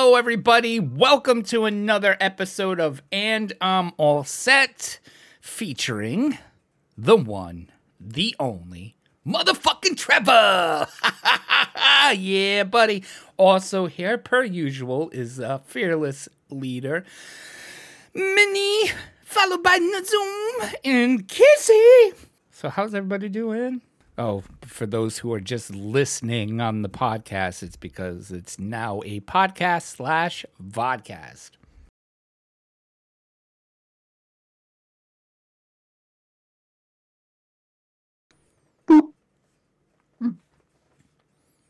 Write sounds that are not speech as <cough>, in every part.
Hello, everybody. Welcome to another episode of And I'm All Set, featuring the one, the only, motherfucking Trevor. <laughs> yeah, buddy. Also, here, per usual, is a fearless leader, Minnie, followed by Nazoom and Kissy. So, how's everybody doing? Oh, for those who are just listening on the podcast, it's because it's now a podcast slash vodcast.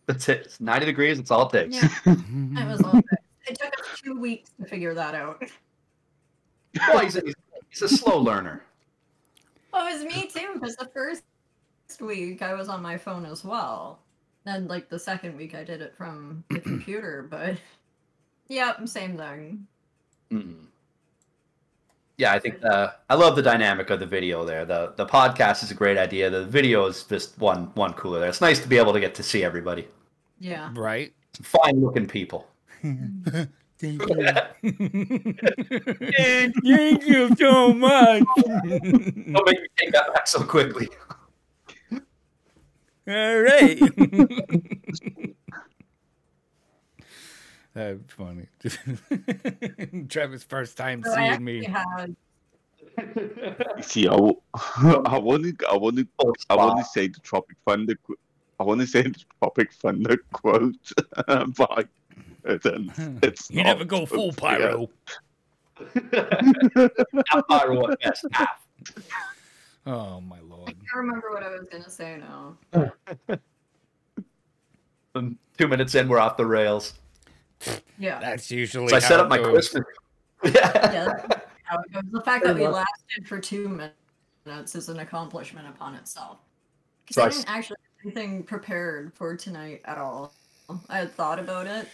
That's it. It's 90 degrees. It's all it takes. Yeah, <laughs> that was all good. It took us two weeks to figure that out. Well, he's, a, he's a slow learner. Oh, it was me too, because the first week I was on my phone as well. And like the second week I did it from the <clears throat> computer, but yep, same thing. Mm. Yeah, I think the, I love the dynamic of the video there. The the podcast is a great idea. The video is just one one cooler there. It's nice to be able to get to see everybody. Yeah. Right? Fine looking people. <laughs> Thank you. <laughs> <laughs> Thank you so much. Don't make me take that back so quickly. All right. <laughs> That's funny. <laughs> Trevor's first time So seeing me. actually had See, I, w- <laughs> I want to, I want to, oh, I want to say the Tropic Thunder. qu- I want to say the Tropic Thunder quote, but then it's You never go full so clear. pyro. Half pyro at best. Half. Oh my lord! I can't remember what I was gonna say now. <laughs> Um, two minutes in, we're off the rails. Yeah. That's usually So I set up my goes. Christmas. Yeah. Yeah. that's <laughs> how it goes. The fact that we lasted for two minutes is an accomplishment upon itself. Because So I I s- didn't actually have anything prepared for tonight at all. I had thought about it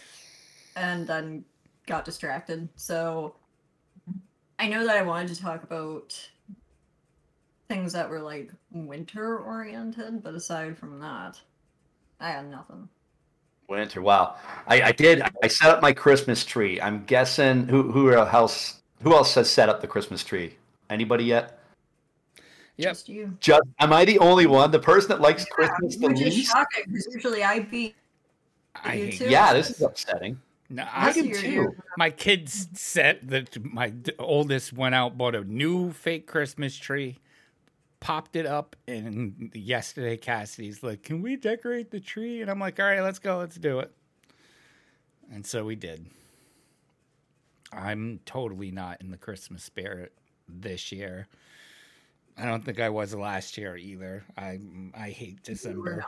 and then got distracted. So I know that I wanted to talk about things that were like winter oriented, but aside from that, I had nothing. Winter. Wow. I, I did. I set up my Christmas tree. I'm guessing who who else who else has set up the Christmas tree? Anybody yet? Yep. Just you. Just am I the only one? The person that likes Christmas the Which is least? shocking because usually I beat I You hate too? Yeah, this is upsetting. No, I I, do too. my kids said that my oldest went out bought a new fake Christmas tree, popped it up, and yesterday Cassidy's like, "Can we decorate the tree?" And I'm like, "All right, let's go, let's do it." And so we did. I'm totally not in the Christmas spirit this year. I don't think I was last year either. I I hate December.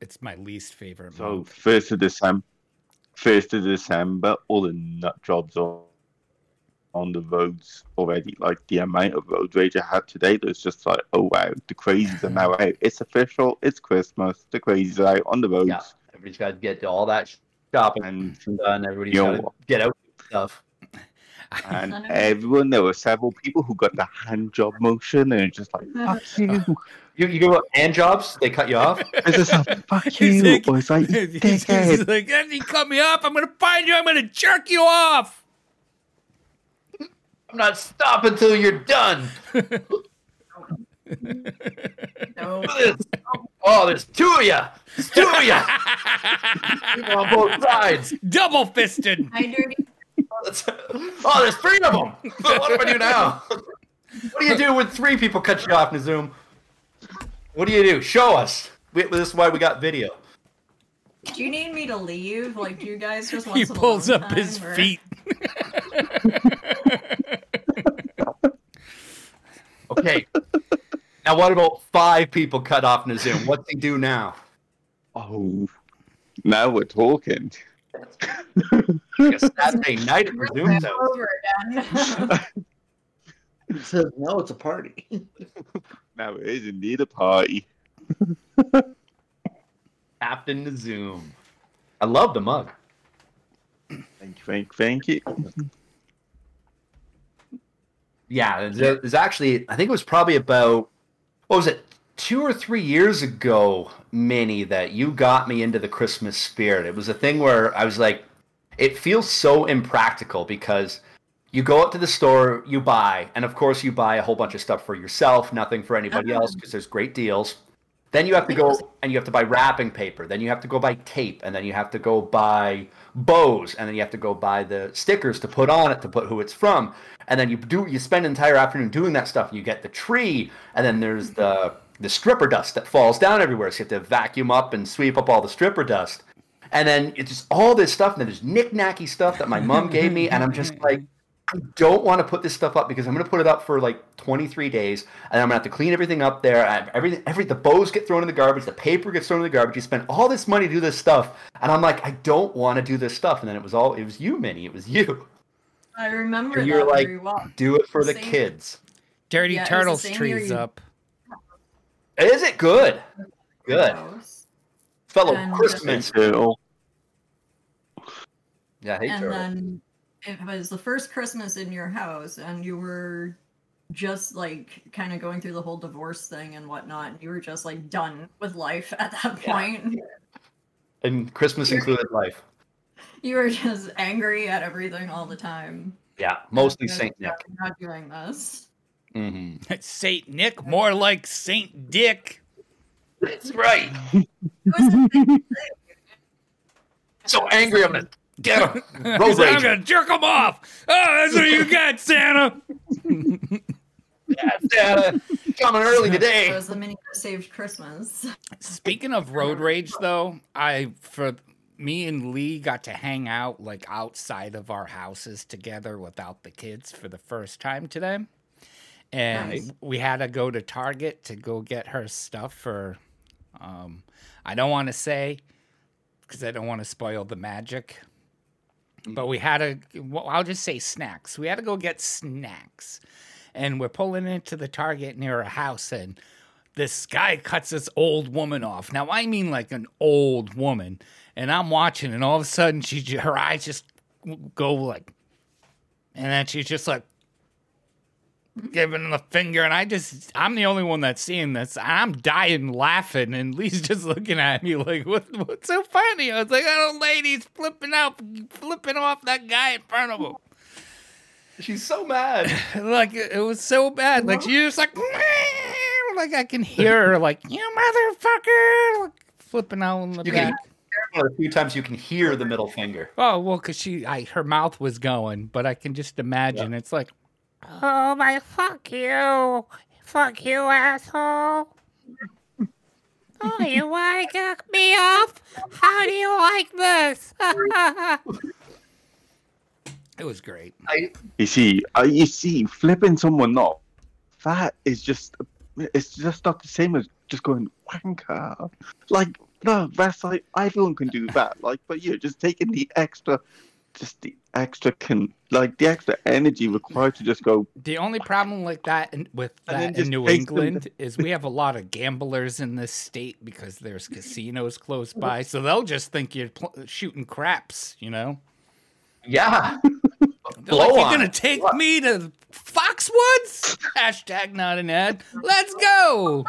It's my least favorite So month. first of December, first of December, all the nut jobs are on the roads already. Like the amount of road rage I had today, that was just like, oh wow, the crazies are now <laughs> out. It's official. It's Christmas. The crazies are out on the roads. Yeah. Everybody's got to get to all that shopping And done. Everybody's You know got to get out and stuff. and None of it. everyone, there were several people who got the hand job motion, and just like, fuck <laughs> you. You you go hand jobs? They cut you off. <laughs> It's just like, fuck He's you. like- Or it's like, He's dickhead. like, if you cut me off, I'm gonna find you. I'm gonna jerk you off. I'm not stopping until you're done. No. Look at this. Oh, there's two of you. There's two of you. <laughs> On both sides. Double fisted. Oh, there's three of them. <laughs> What do I do now? What do you do when three people cut you off in Zoom? What do you do? Show us. We, this is why we got video. Do you need me to leave? Like, do you guys just want He pulls alone up his or- feet. <laughs> Okay. now, what about five people cut off in a Zoom? What's he do now? Oh, now we're talking. Like a Saturday night at the Zoom Rip over again. He says, no, it's a party. <laughs> Now it is indeed a party. Captain the Zoom. I love the mug. Thank you, thank you, thank you. Yeah, there's, there's actually, I think it was probably about, what was it, two or three years ago, Minnie, that you got me into the Christmas spirit. It was a thing where I was like, it feels so impractical because you go up to the store, you buy, and of course you buy a whole bunch of stuff for yourself, nothing for anybody uh-huh. else because there's great deals. Then you have to go and you have to buy wrapping paper. Then you have to go buy tape, and then you have to go buy bows, and then you have to go buy the stickers to put on it to put who it's from. And then you do you spend an entire afternoon doing that stuff. And you get the tree, and then there's the mm-hmm. the stripper dust that falls down everywhere. So you have to vacuum up and sweep up all the stripper dust. And then it's just all this stuff, and then there's knick-knacky stuff that my mom gave me, and I'm just like, <laughs> I don't want to put this stuff up because I'm going to put it up for like 23 days, and I'm going to have to clean everything up there. I- Everything, every the bows get thrown in the garbage, the paper gets thrown in the garbage. You spend all this money to do this stuff, and I'm like, I don't want to do this stuff. And then it was all, it was you, Minnie. It was you. I remember And you're like, very well. do it for the Same. kids. Dirty Yeah, it was the Turtles trees you- up. Is it good? Good. House. Fellow And- Christmas. Turtle. Yeah, hey, and Turtle. then it was the first Christmas in your house, and you were just like kind of going through the whole divorce thing and whatnot. And you were just like done with life at that Yeah. point. and Christmas included life. You were just angry at everything all the time. Yeah, mostly Saint Nick. Not doing this. Mm-hmm. <laughs> Saint Nick, more like Saint Dick. That's right. <laughs> It was the thing. So angry, I'm gonna get him. <laughs> Road He's like, I'm gonna jerk him off. Oh, that's what you got, Santa. Yeah, Santa, coming early today. It today. was the Minnie saved Christmas. Speaking of road rage, though, I for me and Lee got to hang out like outside of our houses together without the kids for the first time today, and Nice. we had to go to Target to go get her stuff for. Um, I don't want to say because I don't want to spoil the magic. But we had to, well, I'll just say snacks. We had to go get snacks. And we're pulling into the Target near a house, and this guy cuts this old woman off. Now, I mean like an old woman. And I'm watching, and all of a sudden, she her eyes just go like, and then she's just like, giving the finger, and I just, I'm the only one that's seeing this. I'm dying laughing, and Lee's just looking at me like, what, what's so funny? I was like, oh, that old lady's flipping out, flipping off that guy in front of him. She's so mad. <laughs> like, it was so bad. Like, she was like, like I can hear her, like, you motherfucker, like, flipping out in the You back. can the few times you can hear the middle finger. Oh well, cause she, I, her mouth was going, but I can just imagine it's like, oh my, fuck you, fuck you, asshole. <laughs> Oh, you want to kick me off? How do you like this? it was great. I, You see, uh, you see, flipping someone off, that is just, it's just not the same as just going wanker. Like, no, that's like everyone can do that. Like, but you're just taking the extra, just the extra can, like the extra energy required to just go. The only problem like that in, with that in New face them- England is we have a lot of gamblers in this state because there's casinos close by, so they'll just think you're pl- shooting craps, you know. yeah. They're like, you're gonna take What? me to Foxwoods? Hashtag not an ad. Let's go.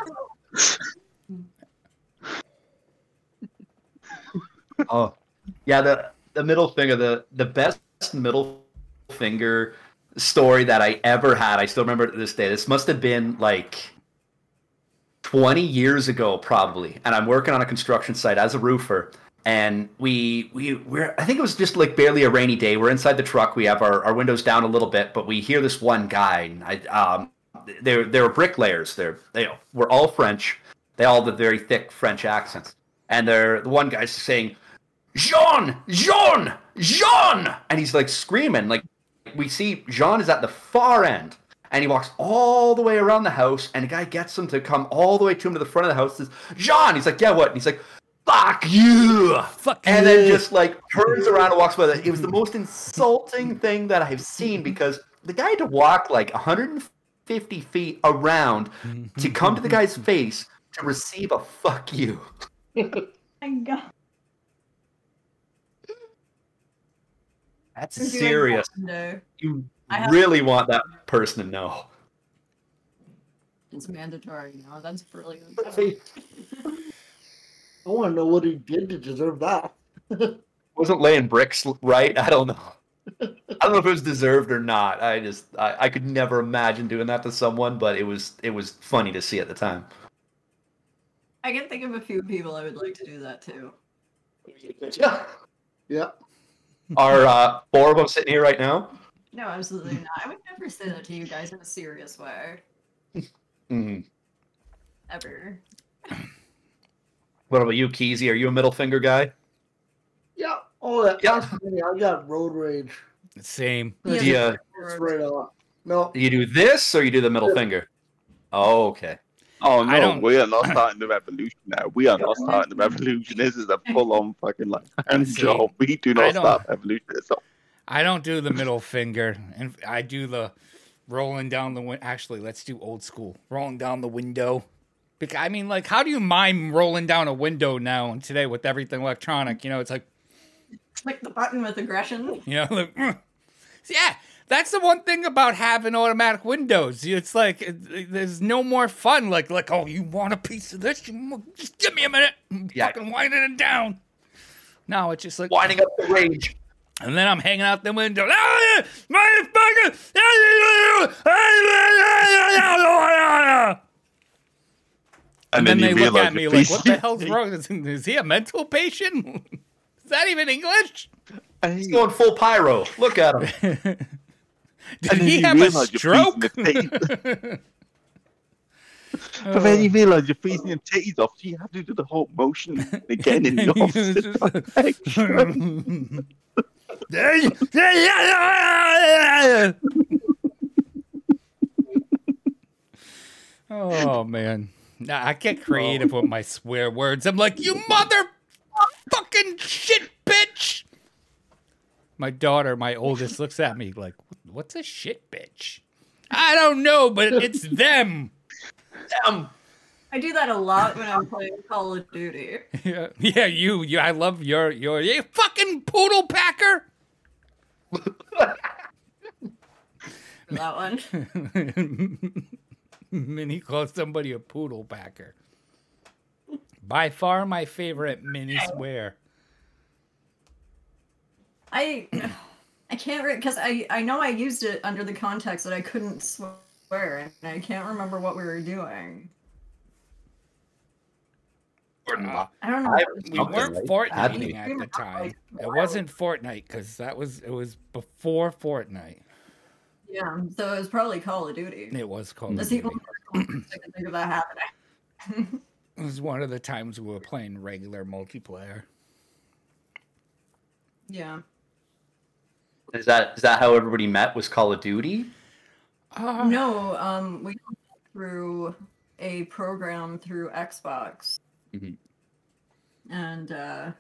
Oh, yeah. The the middle finger, the the best middle finger story that I ever had. I still remember to this day. This must have been like 20 years ago, probably. And I'm working on a construction site as a roofer. And we we we're I think it was just like barely a rainy day. We're inside the truck. We have our, our windows down a little bit, but we hear this one guy. I um they're they're bricklayers. They're they were all French. They all have very thick French accents. And they're the one guy's saying, Jean, Jean, Jean, and he's like screaming. Like we see Jean is at the far end, and he walks all the way around the house, and the guy gets him to come all the way to him to the front of the house. Says, Jean, he's like, yeah, what? And he's like, fuck you, Fuck and you. then just like turns around and walks by. It was the most insulting thing that I've seen because the guy had to walk like 150 feet around to come to the guy's <laughs> face to receive a fuck you. <laughs> my god. That's We're doing serious. that. You I really want that person to know. It's mandatory now. That's brilliant. <laughs> I want to know what he did to deserve that. <laughs> Wasn't laying bricks right? I don't know. I don't know if it was deserved or not. I just I, I could never imagine doing that to someone, but it was it was funny to see at the time. I can think of a few people I would like to do that to. <laughs> Yeah. Yeah. Are uh, four of them sitting here right now? No, absolutely not. I would never say that to you guys in a serious way. Mhm. Ever. What about you, Keezy? Are you a middle finger guy? Yeah. Oh, that, Yeah. that's. I got road rage. Same. Yeah. Do you, That's right. No. you do this or you do the middle finger? Oh, okay. Oh no, we are not starting the revolution now. We are not starting the revolution. This is a full on fucking like <laughs> hand job. We do not don't- start revolution. It's I don't do the middle finger, and I do the rolling down the window. Actually, let's do old school, rolling down the window. Because I mean, like, how do you mime rolling down a window now and today with everything electronic? You know, it's like, Click the button with aggression. <laughs> you know, like, "Mm." <laughs> yeah. That's the one thing about having automatic windows. It's like it, it- there's no more fun. Like, like, oh, you want a piece of this? You Just give me a minute. I'm Yeah. fucking winding it down. No, it's just like Winding up the rage. And then I'm hanging out the window. "Ah, <laughs> motherfucker! And, And then, then, they look at me like, what the hell's wrong? Is, is he a mental patient? <laughs> Is that even English? Hey, He's going full pyro. Look at him. <laughs> <laughs> Did And he you have a stroke? freezing <laughs> But then you oh. realise you're freezing your titties off, so you have to do the whole motion <laughs> again in the oh man. Nah, I get oh. creative with my swear words. I'm like, you mother fucking shit bitch. My daughter, my oldest, looks at me like, what's a shit bitch? I don't know, but it's <laughs> them. Damn. I do that a lot when I'm playing Call of Duty. Yeah, <laughs> yeah, you, you. I love your, your, you fucking poodle packer. <laughs> That one. Minnie calls somebody a poodle packer. By far my favorite Minnie swear. I I can't because I I know I used it under the context that I couldn't swear and I can't remember what we were doing. Uh, I don't know. I- we weren't like Fortniting that. at the time. It wasn't Fortnite because that was it was before Fortnite. Yeah, so it was probably Call of Duty. It was called. That's the only context I can think of that happening. <laughs> It was one of the times we were playing regular multiplayer. Yeah. Is that is that how everybody met? Was Call of Duty? Uh, No, um, we went through a program through Xbox, Mhm. and uh,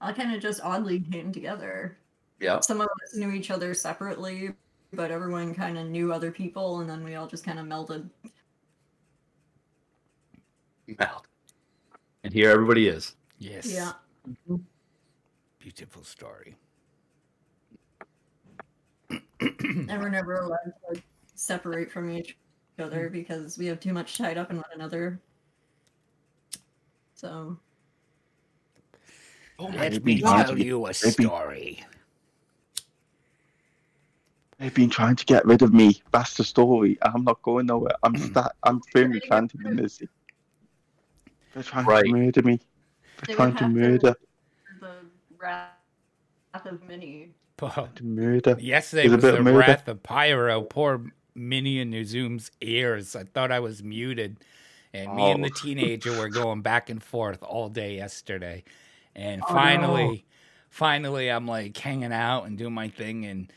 I kind of just oddly came together. Yeah. Some of us knew each other separately, but everyone kind of knew other people, and then we all just kind of melded. Meld. And here everybody is. Yes. Yeah. Beautiful story. <clears throat> and we're never allowed to like, separate from each other because we have too much tied up in one another. So Oh Let me tell you a they've story. They've been trying to get rid of me. That's the story. I'm not going nowhere. I'm mm. sta- I'm firmly planted in this. They're trying Right. to murder me. They They're would trying to have to- murder. the wrath of Minnie. Oh, murder. Yesterday was the murder. wrath of Pyro. Poor Minnie and Zoom's ears. I thought I was muted. And me and the Oh. <laughs> teenager were going back and forth all day yesterday. And Oh, no. finally, finally, I'm like hanging out and doing my thing. And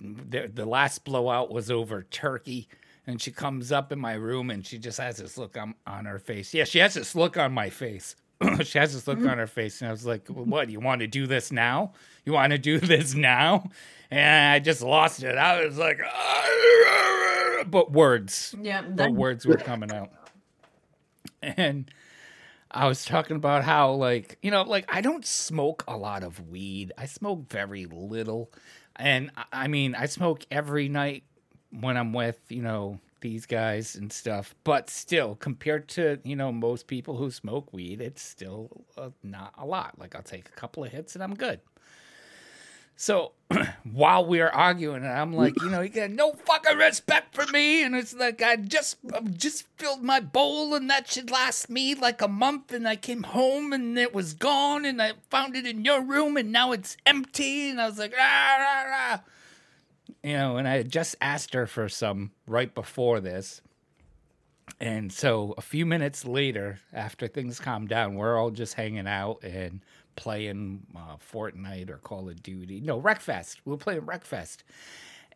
the, the last blowout was over turkey. And she comes up in my room and she just has this look on, on her face. Yeah, she has this look on my face. <clears throat> she has this look on her face. And I was like, What? You want to do this now? You want to do <laughs> this now? And I just lost it. I was like, ah! but words Yeah, but words were coming out. And I was talking about how, like, you know, like I don't smoke a lot of weed. I smoke very little. And I mean, I smoke every night when I'm with, you know, these guys and stuff, but still, compared to you know most people who smoke weed, it's still uh, not a lot. Like I'll take a couple of hits and I'm good. So <clears throat> while we are arguing, I'm like, you know, you got no fucking respect for me, and it's like I just I just filled my bowl, and that should last me like a month, and I came home and it was gone, and I found it in your room, and now it's empty, and I was like, ah, rah, rah. You know, and I had just asked her for some right before this. And so a few minutes later, after things calmed down, we're all just hanging out and playing uh, Fortnite or Call of Duty. No, Wreckfest. We were playing Wreckfest.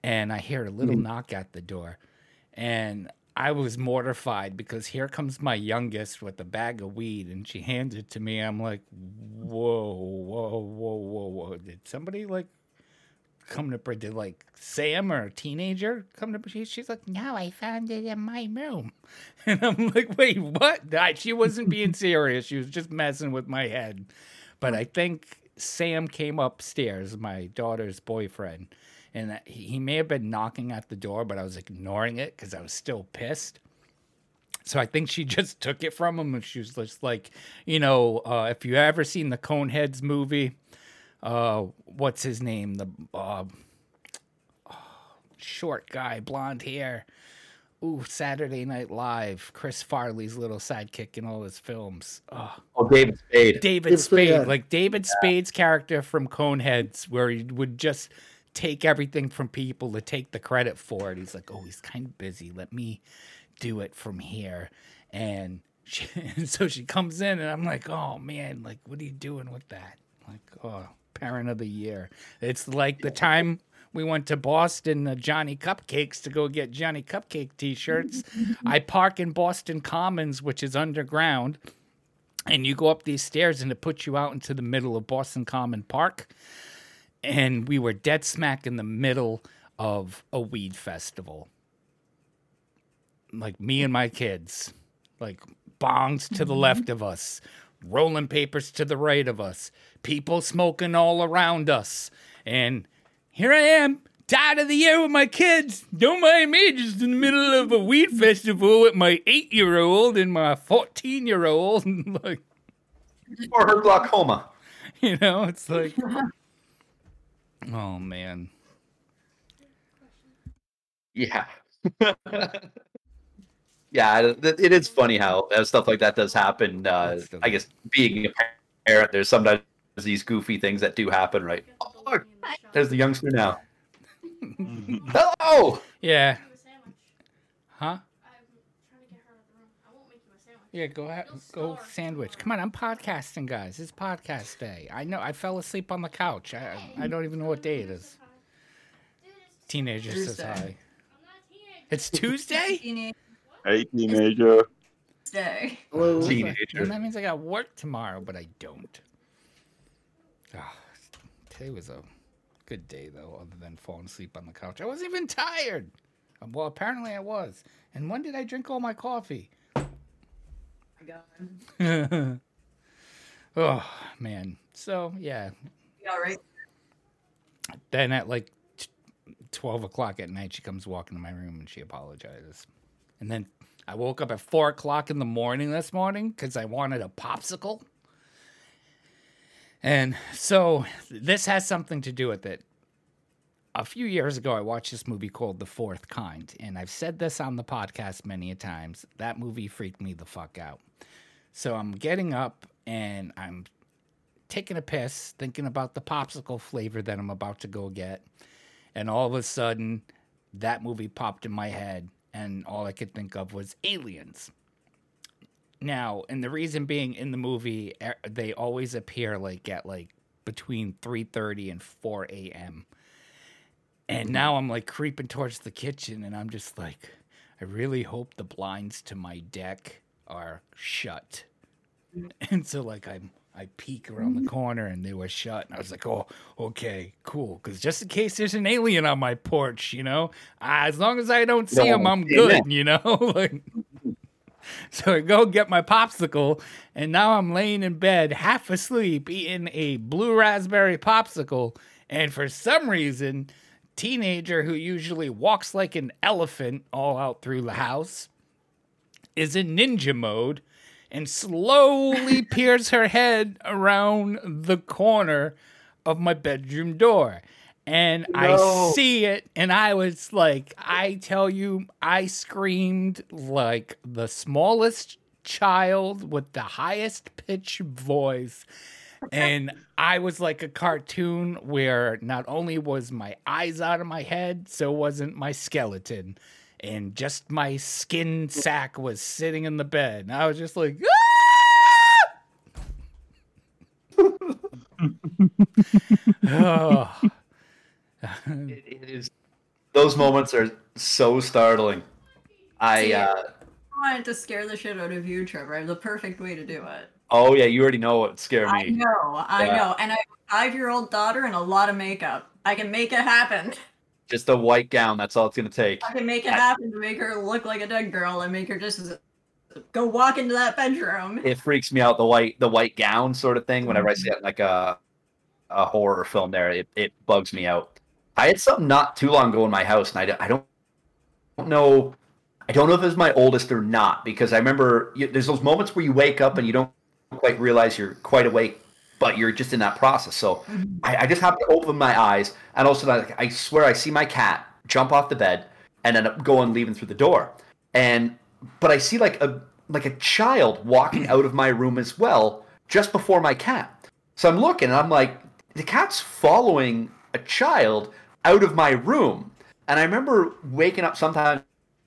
And I hear a little knock at the door. And I was mortified because here comes my youngest with a bag of weed and she hands it to me. I'm like, whoa, whoa, whoa, whoa, whoa. Did somebody like come to did like Sam or a teenager come to she, she's like, No, I found it in my room. <laughs> And I'm like, wait, what? I, she wasn't being <laughs> serious. She was just messing with my head. But I think Sam came upstairs, my daughter's boyfriend, and he he may have been knocking at the door, but I was ignoring it because I was still pissed. So I think she <laughs> just took it from him, and she was just like, you know, uh, if you ever seen the Coneheads movie, uh, what's his name? The uh, short guy, blonde hair. Ooh, Saturday Night Live. Chris Farley's little sidekick in all his films. Oh, Oh, David Spade. David David Spade, Spade, yeah. like David Spade's character from Coneheads, where he would just take everything from people to take the credit for it. He's like, oh, he's kind of busy. Let me do it from here. And she, <laughs> so she comes in, and I'm like, oh man, like, what are you doing with that? Like, oh, parent of the year. It's like the time we went to Boston, uh, Johnny Cupcakes, to go get Johnny Cupcake T-shirts. <laughs> I park in Boston Commons, which is underground and you go up these stairs and it puts you out into the middle of Boston Common Park. And we were dead smack in the middle of a weed festival. Like me and my kids, like bongs to the left of us, rolling papers to the right of us, people smoking all around us. And here I am, tired of the year with my kids. Don't mind me, just in the middle of a weed festival with my eight year old and my 14 year old. <laughs> like, Or her glaucoma. you know, it's like, oh man. Yeah. <laughs> yeah, it, it is funny how, how stuff like that does happen. Uh, I guess being a parent, there's sometimes these goofy things that do happen, right? Oh, look, there's the youngster now. Hello! <laughs> Yeah. you a sandwich. Huh? I'm trying to get her out of the room. I won't make you a sandwich. Yeah, go ahead. You'll Go sandwich. Come on, I'm podcasting, guys. It's podcast day. I know. I fell asleep on the couch. I, I don't even know what day it is. Dude, Teenager says hi. I'm not a teenager. It's Tuesday? Teenage Hey, teenager. day. Hello. Well, Teenager. that means I got work tomorrow, but I don't. Ah, today was a good day, though, other than falling asleep on the couch. I wasn't even tired. Um, Well, apparently I was. And when did I drink all my coffee? my God. <laughs> oh, man. So, yeah. Yeah, right. Then at like t- 12 o'clock at night, she comes walking to my room and she apologizes. And then I woke up at 4 o'clock in the morning this morning because I wanted a popsicle. And so this has something to do with it. A few years ago, I watched this movie called The Fourth Kind. And I've said this on the podcast many a times. That movie freaked me the fuck out. So I'm getting up and I'm taking a piss, thinking about the popsicle flavor that I'm about to go get. And all of a sudden, that movie popped in my head, and all I could think of was aliens. Now, and the reason being in the movie, they always appear like at like between 3:30 and 4 a.m. And now I'm like creeping towards the kitchen, and I'm just like, I really hope the blinds to my deck are shut. <laughs> And so like I'm I peek around the corner and they were shut. And I was like, oh, okay, cool. Because just in case there's an alien on my porch, you know, ah, as long as I don't see him, I'm good, you know. <laughs> like, so I go get my popsicle, and now I'm laying in bed, half asleep, eating a blue raspberry popsicle. And for some reason, teenager who usually walks like an elephant all out through the house is in ninja mode and slowly <laughs> peers her head around the corner of my bedroom door. And I see it, and I was like, I tell you, I screamed like the smallest child with the highest pitch voice. And I was like a cartoon where not only was my eyes out of my head, so wasn't my skeleton. And just my skin sack was sitting in the bed. And I was just like, "Ah!" oh. <sighs> It, it is. Those moments are so startling. I. See, Uh, wanted to scare the shit out of you, Trevor. I have the perfect way to do it. oh yeah, you already know what scared I me. know, I Yeah. know. And I have a five year old daughter and a lot of makeup. I can make it happen. <laughs> Just a white gown. That's all it's gonna take. I can make it happen to make her look like a dead girl and make her just go walk into that bedroom. It freaks me out the white the white gown sort of thing. Whenever I see it in like a a horror film, there it, it bugs me out. I had something not too long ago in my house, and I, don't- I don't know. I don't know if it was my oldest or not because I remember you, there's those moments where you wake up and you don't quite realize you're quite awake, but you're just in that process. So mm-hmm. I, I just have to open my eyes, and also like I swear I see my cat jump off the bed and end up going leaving through the door, and but I see like a like a child walking out of my room as well just before my cat. So I'm looking and I'm like, the cat's following a child out of my room, and I remember waking up sometimes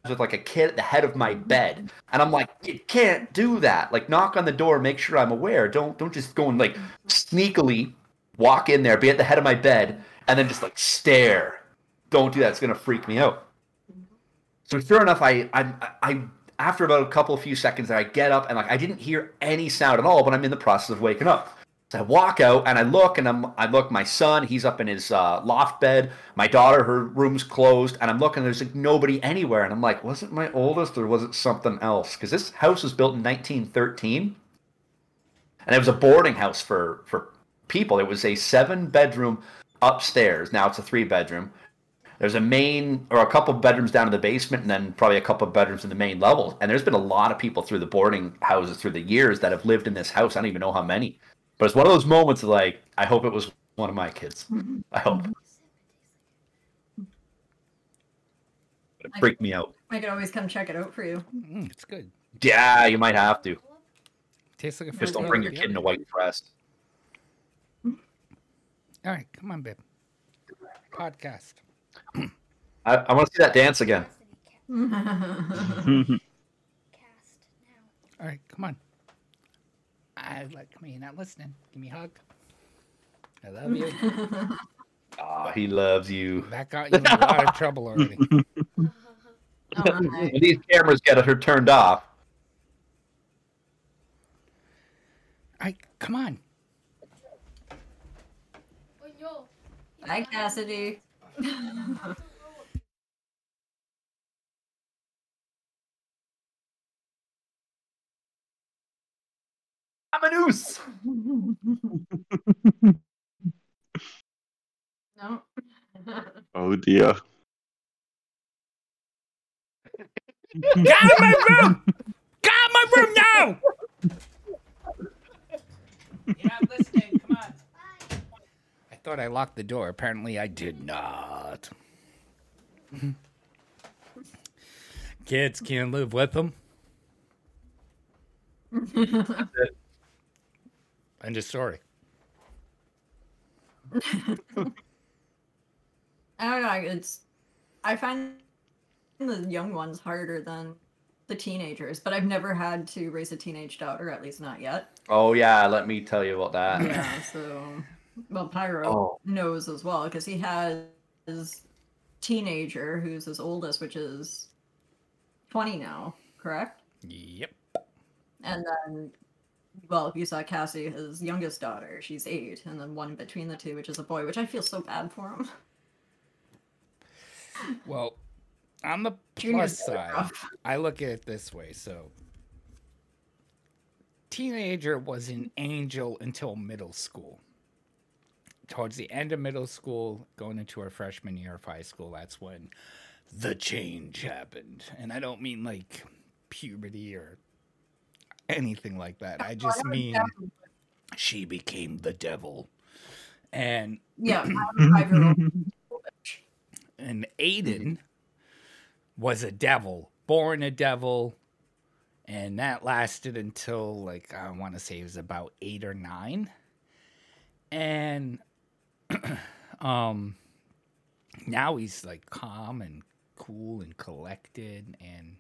with like a kid at the head of my bed, and I'm like, you can't do that. Like knock on the door, make sure I'm aware. Don't don't just go and like sneakily walk in there, be at the head of my bed, and then just like stare. Don't do that. It's gonna freak me out. So sure enough, I I I after about a couple few seconds, I get up and like I didn't hear any sound at all, but I'm in the process of waking up. So I walk out and I look and I'm I look my son he's up in his uh, loft bed. My daughter her room's closed and I'm looking there's like nobody anywhere. And I'm like was it my oldest or was it something else? Because this house was built in 1913 and it was a boarding house for for people. It was a seven bedroom upstairs. Now it's a three bedroom. There's a main or a couple bedrooms down in the basement and then probably a couple bedrooms in the main level. And there's been a lot of people through the boarding houses through the years that have lived in this house. I don't even know how many but it's one of those moments of like i hope it was one of my kids i hope but it freaked me out I could always come check it out for you. Mm, it's good. yeah you might have to Tastes like a just don't bring your kid in a white dress All right, come on, babe. Podcast. i, I want to see that dance again Cast <laughs> now. All right, come on. I like. Come here, you're not listening. Give me a hug. I love you. <laughs> oh he loves you That got you in a lot of trouble already. <laughs> Oh, my. these cameras get her turned off All right, come on. Oh. Hi, Cassidy. <laughs> i'm a noose no. Oh dear. <laughs> Get out of my room! Get out of my room now! You're not listening. Come on. I thought I locked the door. Apparently, I did not. Kids can't live with them. <laughs> End of story. <laughs> I don't know. It's I find the young ones harder than the teenagers, but I've never had to raise a teenage daughter, at least not yet. oh yeah let me tell you about that Yeah, so well, Pyro Oh. knows as well because he has his teenager who's his oldest, which is twenty now, correct? Yep. And then, well, if you saw Cassie, his youngest daughter, she's eight, and then one between the two, which is a boy, which I feel so bad for him. Well, on the Junior's plus side. I look at it this way. So, teenager was an angel until middle school. towards the end of middle school, going into our freshman year of high school, that's when the change happened. And I don't mean like puberty or anything like that. I just mean she became the devil. And Yeah, I'm <clears throat> a five-year-old. and Aiden was a devil, born a devil, and that lasted until like I want to say it was about eight or nine, and <clears throat> um, now he's like calm and cool and collected and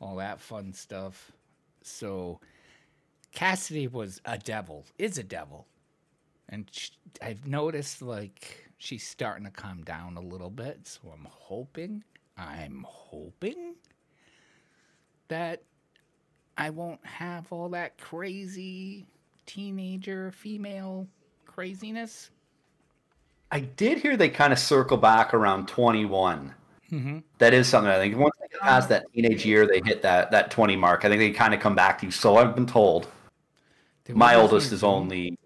all that fun stuff. So Cassidy was a devil, is a devil, and sh I've noticed like she's starting to calm down a little bit. So I'm hoping, I'm hoping that I won't have all that crazy teenager female craziness. I did hear they kind of circle back around 21. Mm-hmm. That is something I think. Once they get past that teenage year, they hit that that 20 mark. I think they kind of come back to you. So I've been told. My oldest is only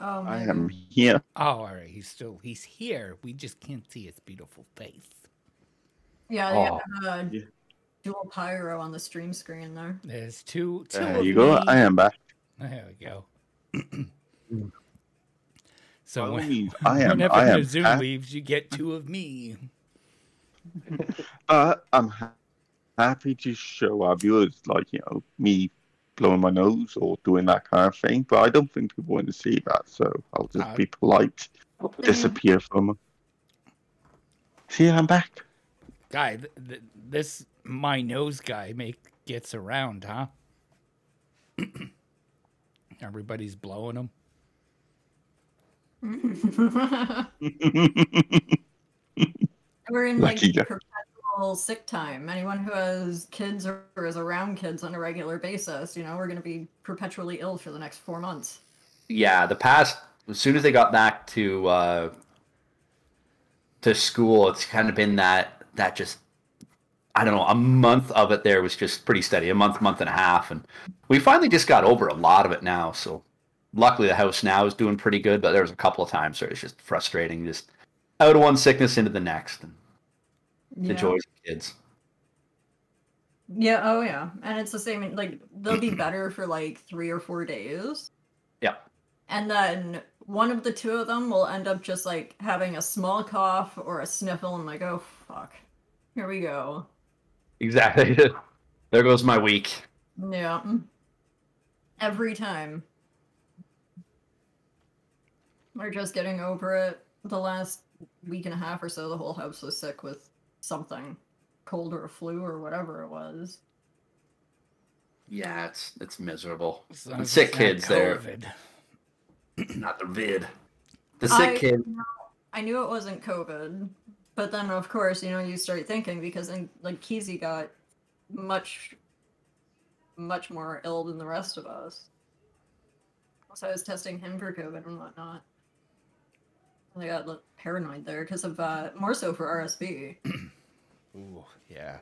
Oh, I am here. Oh, all right. He's still he's here. We just can't see his beautiful face. Yeah, they Oh. have uh, Yeah. dual pyro on the stream screen there. There's two. two There of you go. me. I am back. There we go. so By when, means, <laughs> I am. whenever I the am. Zoom ha- leaves, you get two of me. <laughs> uh, I'm ha- happy to show our viewers, like you know, me blowing my nose or doing that kind of thing. But I don't think people want to see that, so I'll just Uh, be polite, disappear from them. See, I'm back. Guy, th- th- this my nose guy make gets around, huh? <clears throat> Everybody's blowing him. <laughs> <laughs> We're in like Lucky perpetual sick time. Anyone who has kids or is around kids on a regular basis, you know, we're going to be perpetually ill for the next four months. yeah. The past as soon as they got back to uh, to school, it's kind of been that that just I don't know a month of it. There was just pretty steady, a month, month and a half, and we finally just got over a lot of it now. So luckily, the house now is doing pretty good. But there was a couple of times where it's just frustrating, just out of one sickness into the next, and the Yeah. joys of kids. Yeah, oh yeah. And it's the same like they'll be better for like 3 or 4 days. Yeah. And then one of the two of them will end up just like having a small cough or a sniffle and like, "Oh fuck. Here we go." Exactly. <laughs> there goes my week. Yeah. Every time. We're just getting over it. The last week and a half or so, the whole house was sick with something, cold or a flu or whatever it was. Yeah, it's it's miserable. <laughs> As long And as sick it's not kids there. <clears throat> Not the vid. The sick I- kid. I knew it wasn't COVID, but then of course, you know, you start thinking because then like Keezy got much, much more ill than the rest of us. So I was testing him for COVID and whatnot. And I got like, paranoid there because of uh, more so for RSV. <clears throat> Ooh, yeah.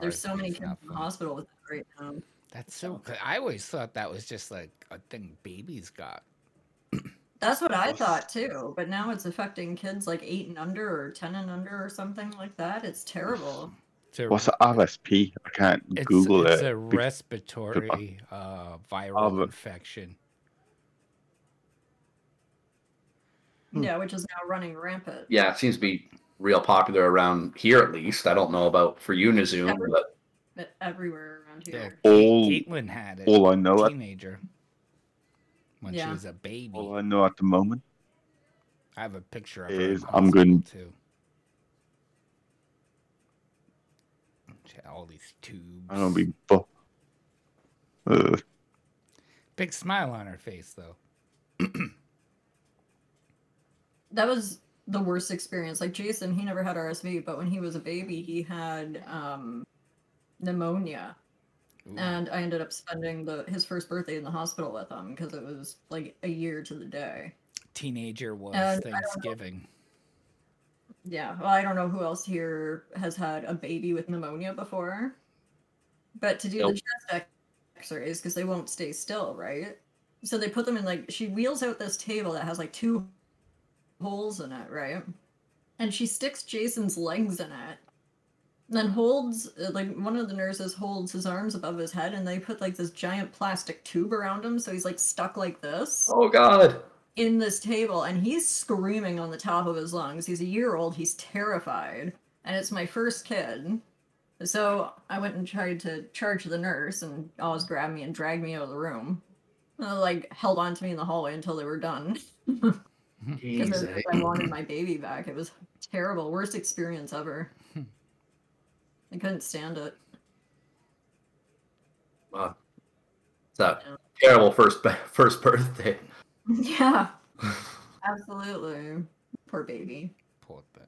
There's so many kids in the hospital with it right now. That's so. good. I always thought that was just like a thing babies got. That's what I thought too, but now it's affecting kids like eight and under or ten and under or something like that. It's terrible. It's a, What's the RSP? I can't it's, Google it's it. It's a respiratory uh, viral Of infection. Yeah, which is now running rampant. Yeah, it seems to be real popular around here at least. I don't know about for you, Nazoom, Every- but e- everywhere around Yeah, here. All- Caitlin had it. all I know at- teenager. When she was a baby. All I know at the moment I have a picture of her. is I'm hospital, going- too. She had all these tubes. I don't be. Bu- uh, Big smile on her face though. That was the worst experience. Like Jason, he never had RSV, but when he was a baby, he had um, pneumonia, Ooh. and I ended up spending the his first birthday in the hospital with him because it was like a year to the day. Teenager was And I don't know- Thanksgiving. Yeah, well, I don't know who else here has had a baby with pneumonia before, but to do Nope. the chest X-rays because they won't stay still, right? so they put them in like she wheels out this table that has like two holes in it, right? And she sticks Jason's legs in it. And then holds like one of the nurses holds his arms above his head and they put like this giant plastic tube around him so he's like stuck like this Oh God. in this table and he's screaming on the top of his lungs. He's a year old, he's terrified. And it's my first kid. So I went and tried to charge the nurse and always grabbed me and dragged me out of the room. And like held on to me in the hallway until they were done. <laughs> Because Jeez? I wanted my baby back. It was terrible. Worst experience ever. I couldn't stand it. Wow. It's a terrible first <laughs> first birthday. <laughs> Yeah. <laughs> Absolutely. Poor baby. Poor thing.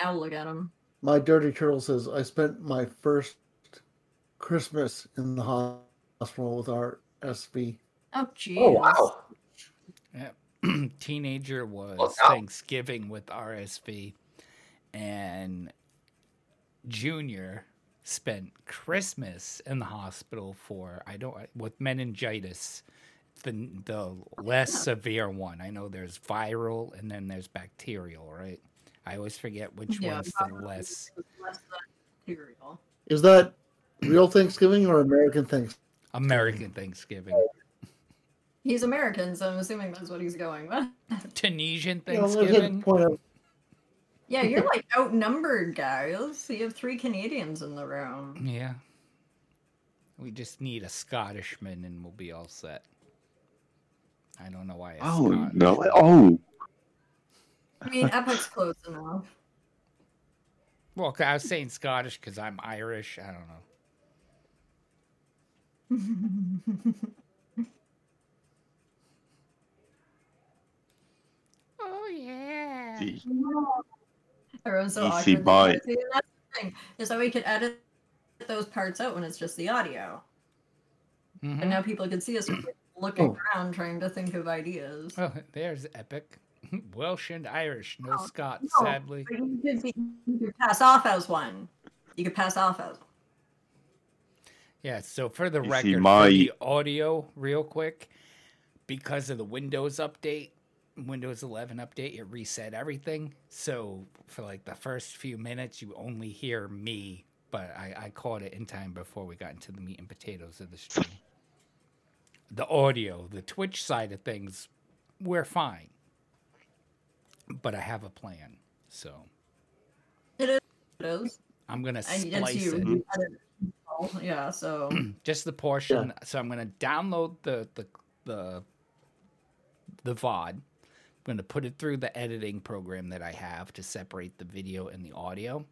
Now look at him. My dirty turtle says I spent my first Christmas in the hospital with our SV. Oh jeez. Oh wow. <clears throat> Teenager was Well, now- Thanksgiving with RSV, and Junior spent Christmas in the hospital for I don't with meningitis, the the less <laughs> severe one. I know there's viral and then there's bacterial, right? I always forget which Yeah, one's the less Less than material. Is that real Thanksgiving or American Thanksgiving? American Thanksgiving. Oh, He's American, so I'm assuming that's what he's going with. <laughs> Tunisian You know, let's hit Thanksgiving. point out- Yeah, you're like outnumbered, guys. You have three Canadians in the room. Yeah. We just need a Scottishman and we'll be all set. I don't know why. a Oh Scot- no! Oh, I mean, Epic's close enough. Well, I was saying Scottish because I'm Irish. I don't know. <laughs> Oh yeah. gee. Everyone's so Easy awkward. bite. See, that's the thing is that we could edit those parts out when it's just the audio, Mhm. and now people can see us <clears throat> looking Oh. around trying to think of ideas. Oh, there's epic. <laughs> Welsh and Irish, no Oh, Scot, no. sadly. You could, be, you could pass off as one. You could pass off as. Yeah, so for the You record, my- for the audio, real quick, because of the Windows update, Windows 11 update, it reset everything. So for like the first few minutes, you only hear me, but I, I caught it in time before we got into the meat and potatoes of the stream. The audio, the Twitch side of things, we're fine. But I have a plan. So It is. It is. I'm going to splice it. you edit it all. Yeah. So. <clears throat> just the portion. So I'm gonna download the the the the VOD. I'm gonna put it through the editing program that I have to separate the video and the audio,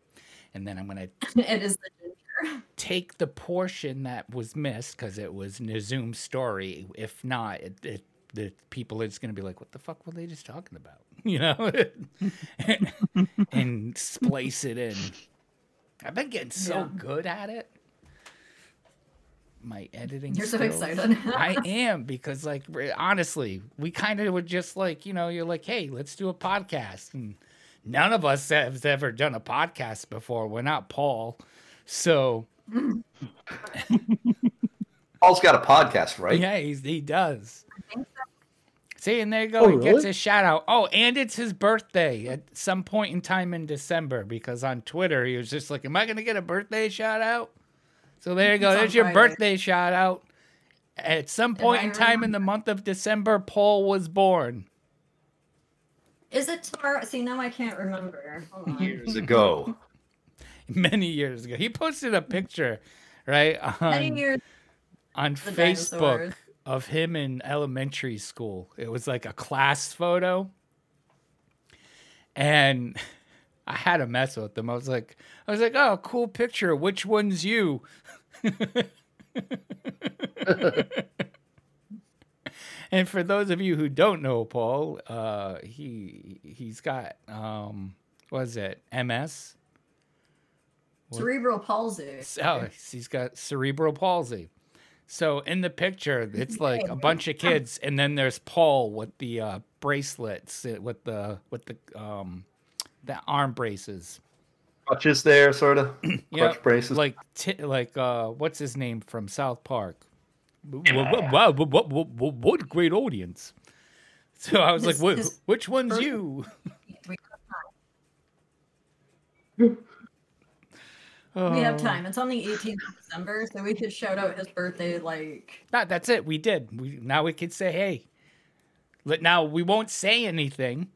and then I'm gonna <laughs> it is the ginger. take the portion that was missed because it was Zoom story. If not, it, it the people are just gonna be like, "What the fuck were they just talking about?" <laughs> You know, <laughs> and splice it in. I've been getting so Yeah. good at it. My editing. You're so excited. <laughs> I am because, like, honestly, we kind of were just like, you know, you're like, hey, let's do a podcast, and none of us have ever done a podcast before. We're not Paul, so <laughs> Paul's got a podcast, right? yeah, he's, he does. See, and there you go. Oh, he gets a shout out. Oh, and it's his birthday at some point in time in December because on Twitter he was just like, "Am I going to get a birthday shout out?" So there you go. It's There's your Friday. birthday shout out. At some point in time in the month of December, Paul was born. Is it tomorrow? See, now I can't remember. Hold on. Years ago. <laughs> many years ago. He posted a picture, right, Many on, years. on Facebook dinosaurs. of him in elementary school. It was like a class photo. And <laughs> I had to mess with them. I was like, I was like, oh, cool picture. Which one's you? <laughs> and for those of you who don't know Paul, uh, he he's got um, what is it? MS. Cerebral palsy. Oh, he's got cerebral palsy. So in the picture, it's like a bunch of kids, and then there's Paul with the uh, bracelets, uh, with the with the um, the arm braces. Clutches there, sort of. <clears throat> Yeah, Clutch braces. like t- like uh, what's his name from South Park? Wow, wow, what a great audience. <laughs> So I was His- like, what, which one's first- you? <laughs> We, Oh. have time. It's on the 18th of December, so we could shout out his birthday like Nah, that's it. We did. We now we could say, hey. Let- Now we won't say anything.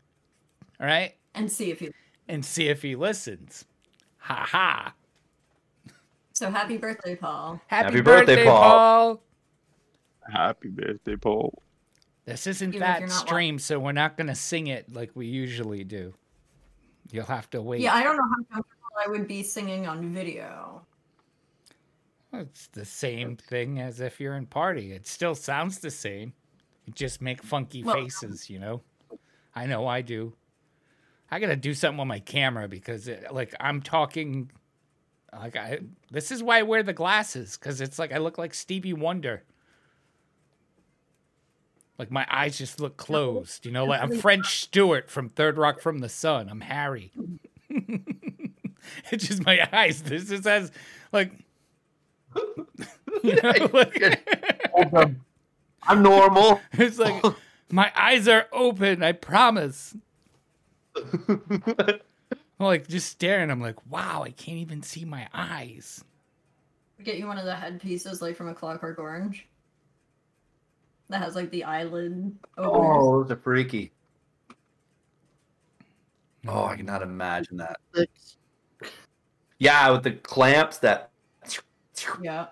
All right? and see if he. And see if he listens. Ha ha. So happy birthday, Paul. Happy, Happy birthday, birthday, Paul. Paul. Happy birthday, Paul. This isn't Even that you're not wa- stream, so we're not gonna sing it like we usually do. You'll have to wait. Yeah, I don't know how comfortable I would be singing on video. It's the same thing as if you're in party. It still sounds the same. You just make funky Well- faces, you know. I know I do. I gotta do something with my camera because, it, like, I'm talking. Like I, this is why I wear the glasses because it's like I look like Stevie Wonder. Like my eyes just look closed, you know. Like I'm French Stewart from Third Rock from the Sun. I'm Harry. <laughs> it's just my eyes. This just has like, <laughs> you know, <laughs> like, I'm normal. it's like my eyes are open. I promise. <laughs> I'm like just staring. I'm like, wow, I can't even see my eyes. Get you one of the headpieces like from a Clockwork Orange. That has like the eyelid openers. Oh, those are freaky. Oh, I cannot imagine that. Yeah, with the clamps that Yeah.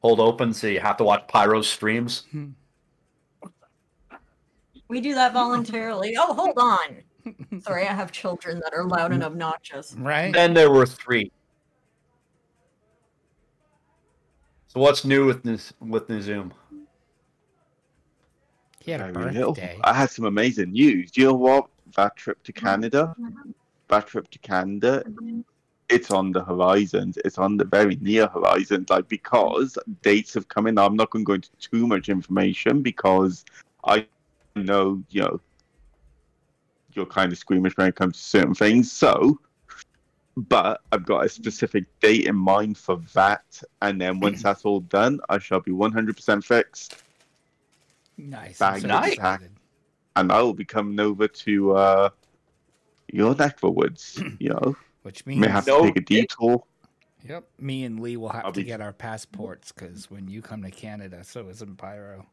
hold open, so you have to watch Pyro streams. Hmm. We do that voluntarily. Oh, hold on. Sorry, I have children that are loud and obnoxious. <laughs> Right? Then there were three. So what's new with this with the Zoom? He had a Very little. birthday. I had some amazing news. Do you know what? That mm-hmm. mm-hmm. trip to Canada, that trip to Canada, it's on the horizons. It's on the very near horizons. Like because dates have come in. I'm not going to go into too much information because I know you know you're kind of squeamish when it comes to certain things. So, but I've got a specific date in mind for that, and then once <clears throat> that's all done, I shall be 100% fixed. Nice. Bag I'm so night. excited. and I will be coming over to uh, your neck of the woods. <clears throat> You know, Which may means, have No. to take a detour. yep, me and Lee will have I'll to be- get our passports because when you come to Canada, so is in Pyro.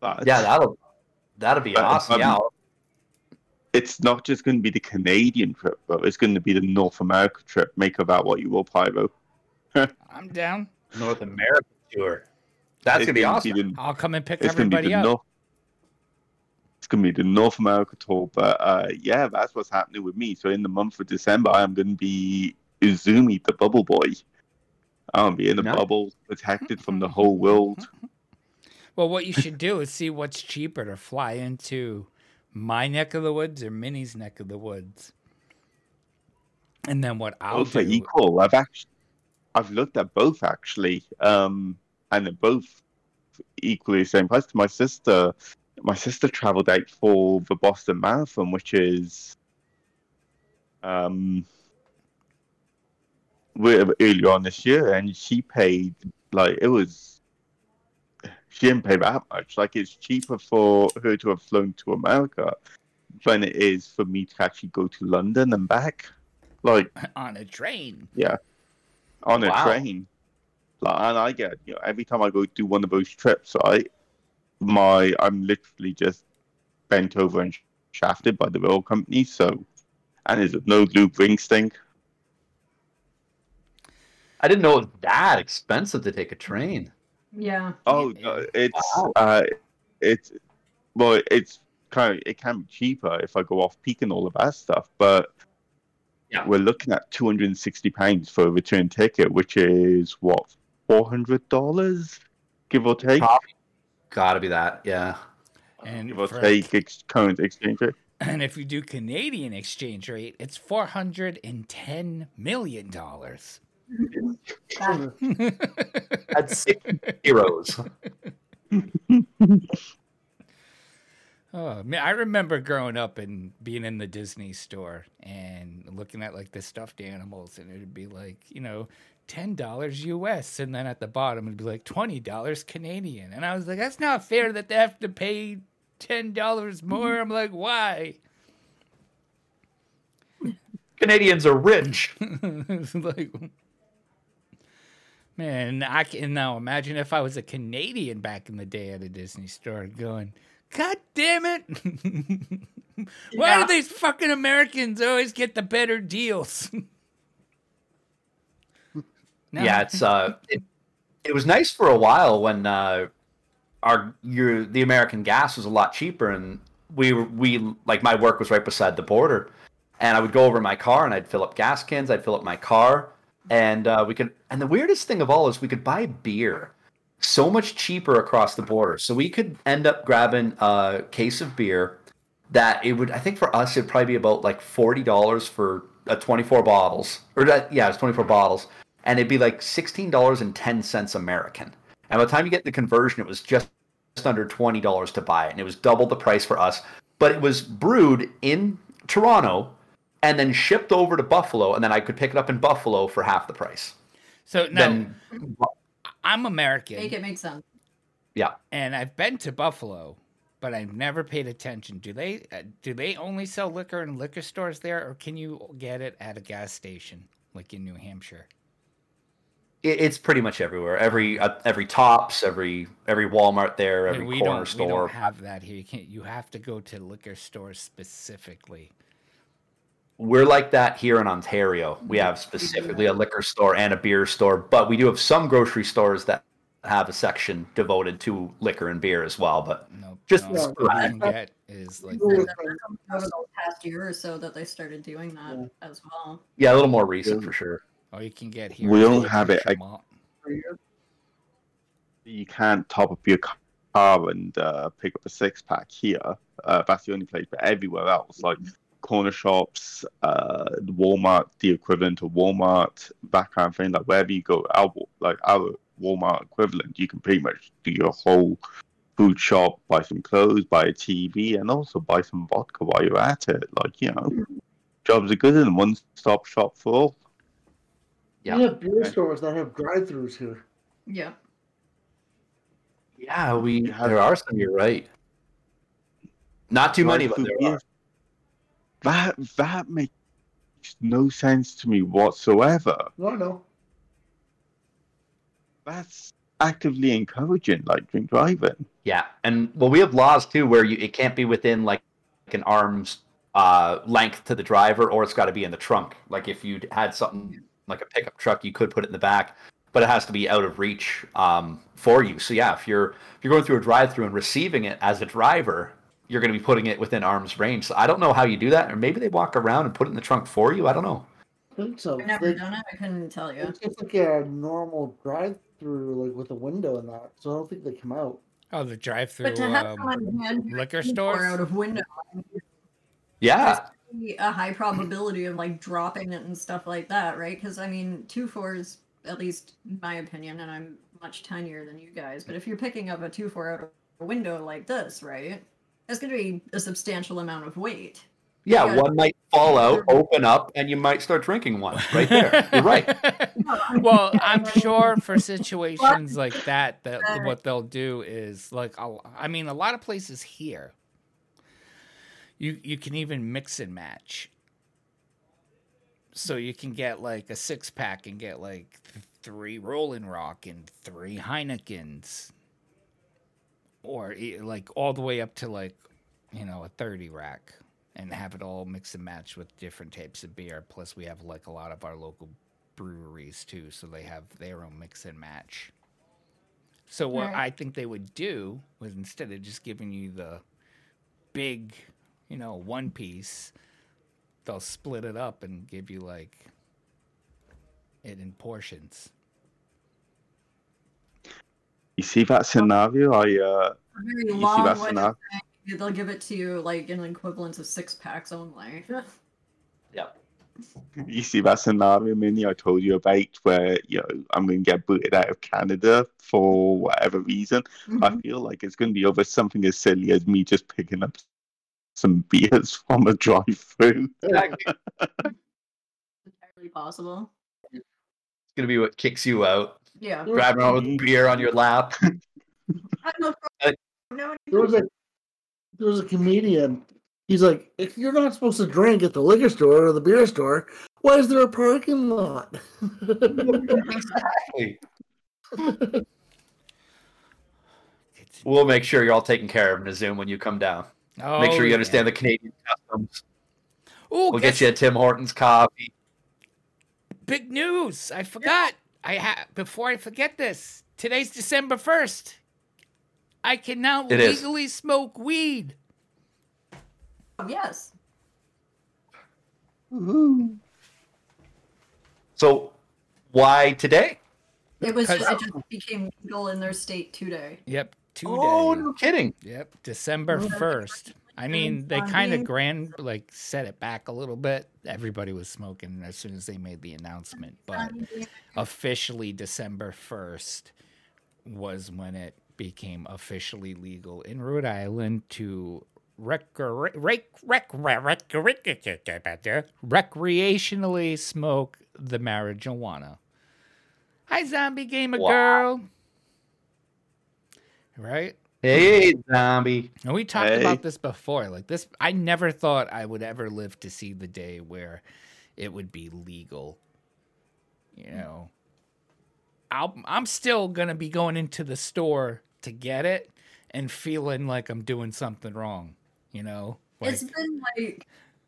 But Yeah, that'll that'll be Uh, awesome. um, yeah, it's not just going to be the Canadian trip, bro. It's going to be the North America trip. Make of that what you will, Pyro. <laughs> I'm down. North America tour. That's It's gonna be awesome. the- I'll come and pick it's going to be everybody up. North. It's going to be the North America tour, but uh, yeah, that's what's happening with me. So in the month of December, I am going to be Izumi, the Bubble Boy. I'll be in a Nice. bubble, protected from the <laughs> whole world. Well, what you should do is see what's cheaper to fly into my neck of the woods or Minnie's neck of the woods. And then what I'll both are equal. I've actually, I've looked at both actually, um, and they're both equally the same price. to My sister, my sister traveled out for the Boston Marathon, which is, um, earlier on this year, and she paid like it was. She didn't pay that much. Like it's cheaper for her to have flown to America than it is for me to actually go to London and back. Like <laughs> on a train. Yeah. On a train. Like, and I get, you know, every time I go do one of those trips, I, my, I'm literally just bent over and shafted by the rail company. So, and there's no loop ring stink. I didn't know it was that expensive to take a train. Yeah. Oh, no, it's, uh, it's, well, it's kind of, it can be cheaper if I go off peak and all of that stuff, but Yeah. we're looking at 260 pounds for a return ticket, which is what, $400, give or take? Probably. Gotta be that, yeah. And, give or for- take ex- current exchange rate. and if you do Canadian exchange rate, it's four hundred and ten million dollars. <laughs> That's six heroes. <laughs> Oh man, I remember growing up and being in the Disney store and looking at like the stuffed animals, and it'd be like, you know, ten dollars US, and then at the bottom it'd be like twenty dollars Canadian, and I was like, that's not fair that they have to pay ten dollars more. I'm like, why? Canadians are rich. <laughs> like, man, I can now imagine if I was a Canadian back in the day at a Disney store going, God damn it! <laughs> Why Yeah. do these fucking Americans always get the better deals? <laughs> No. Yeah, it's uh, it, it was nice for a while when uh, our your the American gas was a lot cheaper, and we we like my work was right beside the border, and I would go over my car and I'd fill up gas cans, I'd fill up my car, and uh, we could. And the weirdest thing of all is we could buy beer so much cheaper across the border, so we could end up grabbing a case of beer that it would. I think for us it'd probably be about like forty dollars for a twenty four bottles, or that yeah, it's twenty four bottles and it'd be like sixteen dollars and ten cents American. And by the time you get the conversion, it was just just under twenty dollars to buy it, and it was double the price for us. But it was brewed in Toronto and then shipped over to Buffalo, and then I could pick it up in Buffalo for half the price. So no, Then, I'm American. Make it make sense. yeah, and I've been to Buffalo, but I've never paid attention. Do they uh, do they only sell liquor in liquor stores there, or can you get it at a gas station like in New Hampshire? it, it's pretty much everywhere. Every uh, every Tops, every every Walmart there, every we corner don't, store. We don't have that here. You can't. You have to go to liquor stores specifically. We're like that here in Ontario. We have specifically a liquor store and a beer store, but we do have some grocery stores that have a section devoted to liquor and beer as well. But No, Just no, the all you can get is like Over the past year or so that they started doing that Yeah. as well. yeah, a little more recent Yeah. for sure. all you can get here. We don't have it, I- you can't top up your car and uh, pick up a six pack here. Uh, that's the only place, but everywhere else, like corner shops, uh, Walmart, the equivalent of Walmart, that kind of thing. Like wherever you go, our like our Walmart equivalent, you can pretty much do your whole food shop, buy some clothes, buy a TV, and also buy some vodka while you're at it. Like you know, jobs are good and one stop shop for all. Yeah. We have beer stores that have drive-throughs here. Yeah. Yeah, we there are some. You're right. Not too many, but there beer. are. That that makes no sense to me whatsoever. No, no. That's actively encouraging like drink driving. Yeah, and well, we have laws too where you it can't be within like an arm's uh, length to the driver, or it's got to be in the trunk. Like if you had something like a pickup truck, you could put it in the back, but it has to be out of reach um, for you. So yeah, if you're if you're going through a drive-through and receiving it as a driver, you're going to be putting it within arm's range. So I don't know how you do that, or maybe they walk around and put it in the trunk for you. I don't know. I think so. I've never Like, done it. I couldn't tell you. It's just like a normal drive-through, like with a window and that. So I don't think they come out. Oh, the drive-through But to have um, someone hand liquor store out of window, Yeah, a high probability of like dropping it and stuff like that, right? Because I mean, two fours, at least in my opinion, and I'm much tinier than you guys. But if you're picking up a two four out of a window like this, right, it's going to be a substantial amount of weight. yeah. Yeah. One might fall out, open up, and you might start drinking one right there. <laughs> You're right. <laughs> well, I'm sure for situations like that, that what they'll do is like, I'll- I mean, a lot of places here, you you can even mix and match. So you can get like a six pack and get like three Rolling Rock and three Heinekens, or like all the way up to like, you know, a thirty rack, and have it all mix and match with different types of beer. Plus, we have like a lot of our local breweries too, so they have their own mix and match. So what Right. I think they would do was instead of just giving you the big, you know, one piece, they'll split it up and give you like it in portions. You see that scenario? I uh, A very you see that scenario? They'll give it to you like in equivalent of six packs only. <laughs> Yep. You see that scenario, Minnie, I told you about where, you know, I'm going to get booted out of Canada for whatever reason. I Mhm. feel like it's going to be over something as silly as me just picking up some beers <laughs> from a drive through. Exactly. <laughs> entirely possible. It's gonna be what kicks you out. Yeah. Driving around with beer on your lap. <laughs> I don't know. There was a there was a comedian. He's like, if you're not supposed to drink at the liquor store or the beer store, why is there a parking lot? exactly. We'll make sure you're all taken care of in a Zoom when you come down. Oh, make sure oh, you yeah. understand the Canadian customs. Ooh, We'll guess- get you a Tim Hortons coffee. big news. I forgot. I ha- before I forget this. Today's December 1st. I can now It is. legally smoke weed. Yes. So why today? It was just, it just became legal in their state today. Yep, today. Oh, no kidding. Yep, December Oh. 1st. I mean, they kind of grand like set it back a little bit. Everybody was smoking as soon as they made the announcement, but officially December 1st was when it became officially legal in Rhode Island to rec- rec- rec- rec- rec- rec- recreationally smoke the marijuana. Hi, zombie gamer Wow. girl. Right? Hey, zombie. And we talked Hey. about this before. Like this, I never thought I would ever live to see the day where it would be legal. You know, I'll, I'm still gonna be going into the store to get it and feeling like I'm doing something wrong. You know, like, It's been like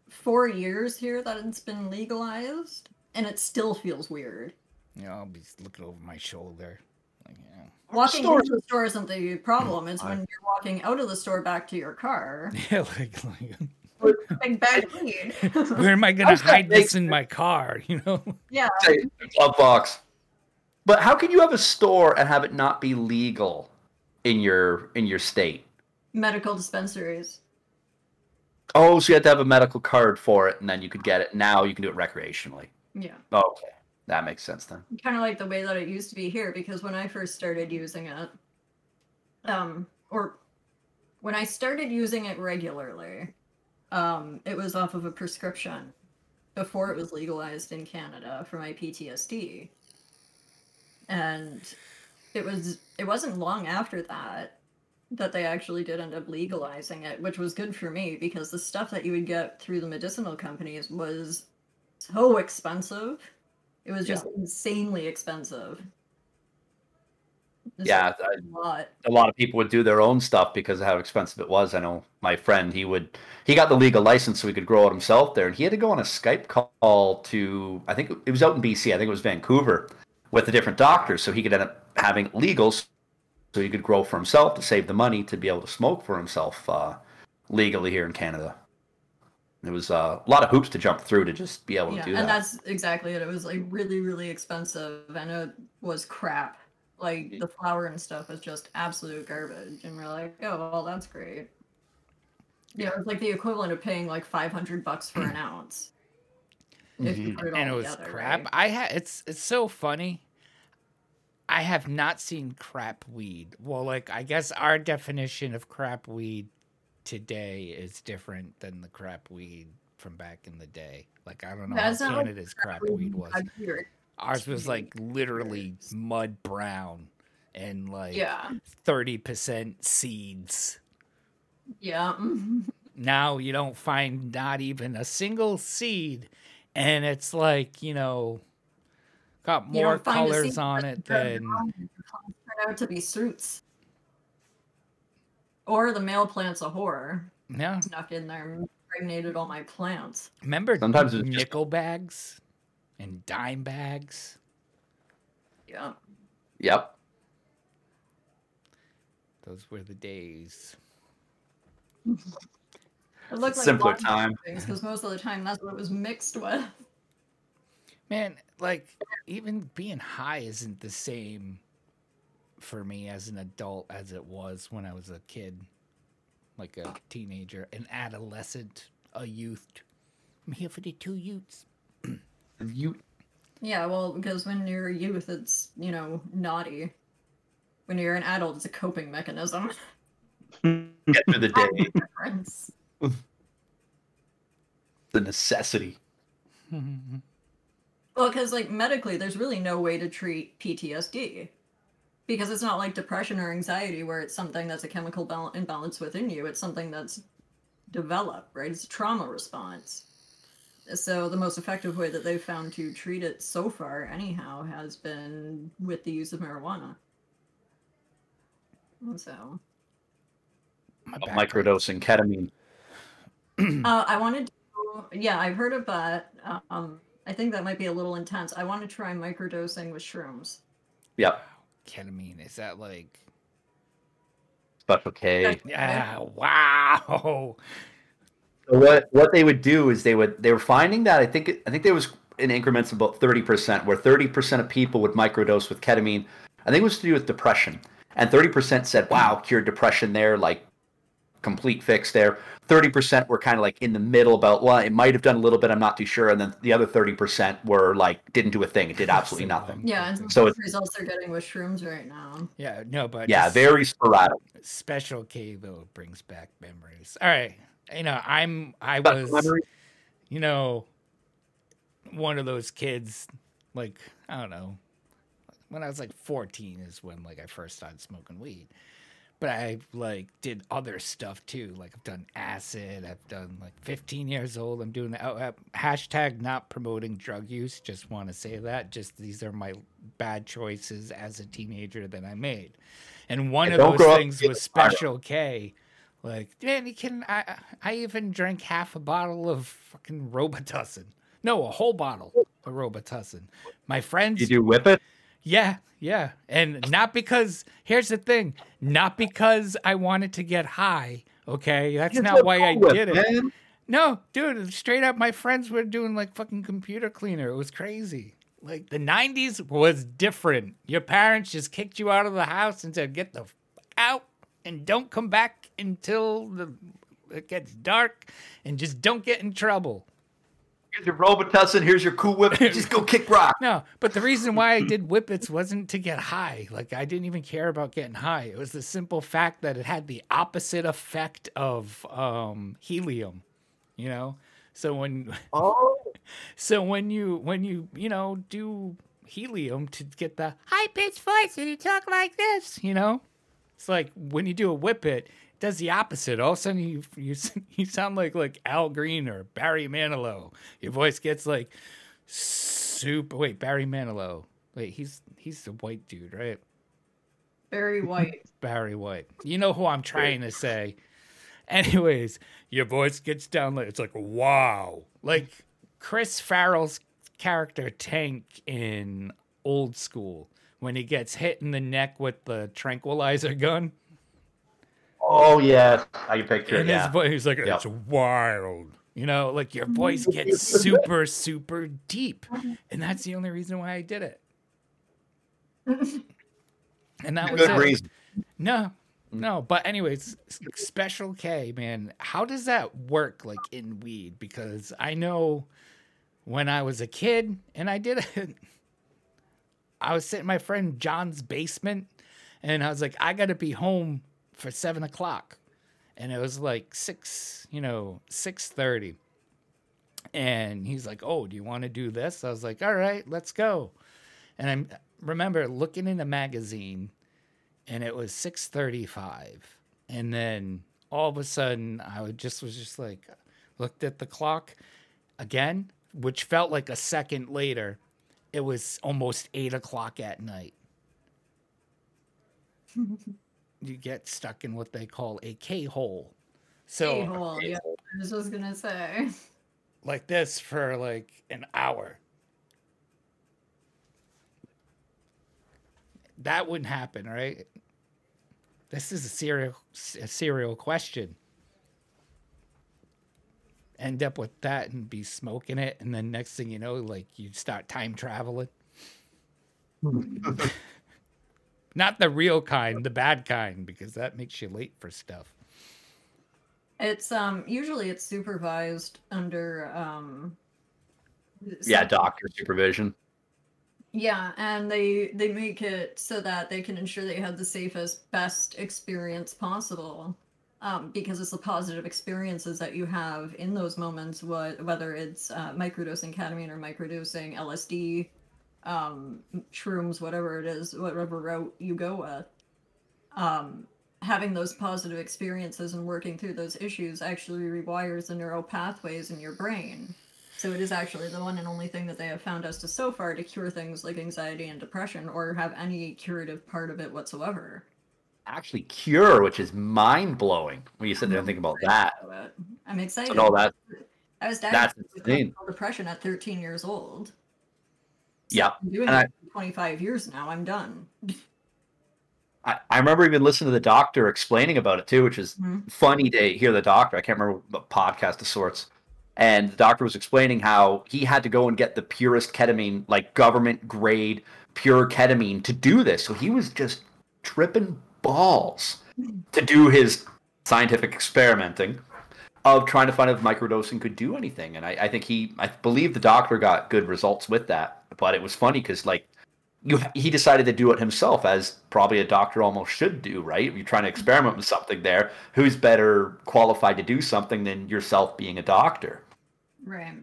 four years here that it's been legalized, and it still feels weird. you know, I'll be looking over my shoulder. Like, yeah. Walking Stores- into the store isn't the problem. Mm, it's when you're walking out of the store back to your car. <laughs> Yeah, like, like Big bag weed. where am I gonna hide this in my car? <laughs> You know. yeah. Say, glove box. But how can you have a store and have it not be legal in your in your state? Medical dispensaries. Oh, so you have to have a medical card for it, and then you could get it. Now you can do it recreationally. Yeah. Oh, okay, that makes sense then. kind of like the way that it used to be here because when I first started using it, um, or when I started using it regularly, um, it was off of a prescription before it was legalized in Canada for my PTSD. And it was it wasn't long after that that they actually did end up legalizing it, which was good for me because the stuff that you would get through the medicinal companies was so expensive. It was just insanely expensive. Yeah, a lot. a lot of people would do their own stuff because of how expensive it was. I know my friend, he would he got the legal license so he could grow it himself there, and he had to go on a Skype call to I think it was out in BC, I think it was Vancouver, with a different doctor, so he could end up having it legal, so he could grow for himself to save the money to be able to smoke for himself uh, legally here in Canada. It was uh, a lot of hoops to jump through to just be able to do and that. And that's exactly it. It was like really, really expensive, and it was crap. Like the flour and stuff was just absolute garbage, and we're like, oh well, that's great. Yeah, it was like the equivalent of paying like five hundred bucks for an ounce. If you put it and it was together, crap. right? I had it's it's so funny. I have not seen crap weed. Well, like I guess our definition of crap weed today is different than the crap weed from back in the day. Like I don't know That's how Canada's crap weed was. Ours was like literally mud brown and like Yeah, thirty percent seeds. yeah. Now you don't find not even a single seed, and it's like you know, got more don't find a colors on it than turn out to be suits. Or the male plant's a whore. yeah. Snuck in there and impregnated all my plants. Remember Sometimes it's just- nickel bags and dime bags. Yeah. Yep. Those were the days. It looked like Simpler lots of time. because most of the time that's what it was mixed with. Man, like even being high isn't the same for me as an adult as it was when I was a kid, like a teenager, an adolescent, a youth. I'm here for the two youths. You Yeah, well, because when you're a youth, it's you know naughty. When you're an adult, it's a coping mechanism. <laughs> get through the day. The necessity. Well, because like medically, there's really no way to treat PTSD because it's not like depression or anxiety where it's something that's a chemical bal- imbalance within you. It's something that's developed, right? It's a trauma response. So the most effective way that they've found to treat it so far, anyhow, has been with the use of marijuana. So My Microdosing ketamine. uh, I wanted to, yeah, I've heard of that. Um, I think that might be a little intense. I want to try microdosing with shrooms. Yep. Ketamine. Is that like? Special K. Yeah. Wow. So what what they would do is they would they were finding that I think I think there was in increments of about thirty percent, where thirty percent of people would microdose with ketamine. I think it was to do with depression, and thirty percent said, "Wow, cured depression there, like complete fix there." Thirty percent were kind of like in the middle about, well, it might have done a little bit, I'm not too sure, and then the other thirty percent were like didn't do a thing, it did absolutely nothing. Yeah, and So the it's- results they're getting with shrooms right now. Yeah. No, but Yeah, very sporadic. special K though brings back memories. All right. You know, I'm. I But was. memory- you know, one of those kids, like, I don't know, when I was like 14 is when like I first started smoking weed. But I like did other stuff too. Like I've done acid. I've done like 15 years old. I'm doing uh, uh, hashtag not promoting drug use. Just want to say that. Just these are my bad choices as a teenager that I made. And one Yeah, of those things was. Special K. Like, man, you can. I I even drank half a bottle of fucking Robitussin. No, a whole bottle of Robitussin. My friends, Did You whip it? Yeah, yeah, and not because. Here's the thing, not because I wanted to get high. Okay, that's not why I did it. man. No, dude, straight up, my friends were doing like fucking computer cleaner. It was crazy. Like the '90s was different. Your parents just kicked you out of the house and said, "Get the fuck out and don't come back until the it gets dark, and just don't get in trouble." Here's your Robitussin, here's your cool whip, <laughs> just go kick rock. No, but the reason why I did whippets wasn't to get high. Like I didn't even care about getting high. It was the simple fact that it had the opposite effect of um, helium. You know, so when <laughs> Oh. so when you when you you know do helium to get the high pitched voice and you talk like this, you know, it's like when you do a whippet, does the opposite. All of a sudden you you <laughs> you sound like like Al Green or Barry Manilow. Your voice gets like super. Wait, Barry Manilow. Wait, he's he's the white dude, right? Very <laughs> white. Barry White. You know who I'm trying to say. Anyways, your voice gets down like it's like wow. Like Chris Farrell's character Tank in Old School when he gets hit in the neck with the tranquilizer gun. Oh yeah, I can picture it. And Yeah. his voice he's like Yep. it's wild. You know, like your voice <laughs> gets super super deep. And that's the only reason why I did it. And that was Good it. reason. No, no. But anyways, Special K, man, how does that work like in weed? Because I know when I was a kid and I did it, <laughs> I was sitting in my friend John's basement, and I was like, I got to be home for seven o'clock, and it was like six, you know, six thirty. And he's like, "Oh, do you want to do this?" I was like, "All right, let's go." And I remember looking in a magazine and it was 6:35 and then all of a sudden I just was just like looked at the clock again which felt like a second later it was almost eight o'clock at night <laughs> you get stuck in what they call a k-hole so A-hole, yeah. I was just gonna say. like this for like an hour. That wouldn't happen, right? This is a serial a serial question. End up with that and be smoking it, and then next thing you know, like you start time traveling. <laughs> Not the real kind, the bad kind, because that makes you late for stuff. It's um usually it's supervised under um Yeah, doctor supervision. Yeah, and they they make it so that they can ensure they have the safest, best experience possible. um, because it's the positive experiences that you have in those moments, what, whether it's uh, microdosing ketamine or microdosing LSD, um, shrooms, whatever it is, whatever route you go with. Um, having those positive experiences and working through those issues actually rewires the neural pathways in your brain. So it is actually the one and only thing that they have found as to so far to cure things like anxiety and depression or have any curative part of it whatsoever. Actually, cure, which is mind blowing when you sit there and think about that. I'm excited. So no, that I was diagnosed with depression at 13 years old. Yeah, I'm doing and I- it for 25 years now. I'm done. I, I remember even listening to the doctor explaining about it too, which is Mhm. funny to hear the doctor. I can't remember what podcast of sorts. And the doctor was explaining how he had to go and get the purest ketamine, like government grade pure ketamine to do this. So he was just tripping balls to do his scientific experimenting of trying to find if microdosing could do anything. And I, I think he, I believe the doctor got good results with that. But it was funny because like you, he decided to do it himself, as probably a doctor almost should do, right? You're trying to experiment with something there. Who's better qualified to do something than yourself being a doctor? Right.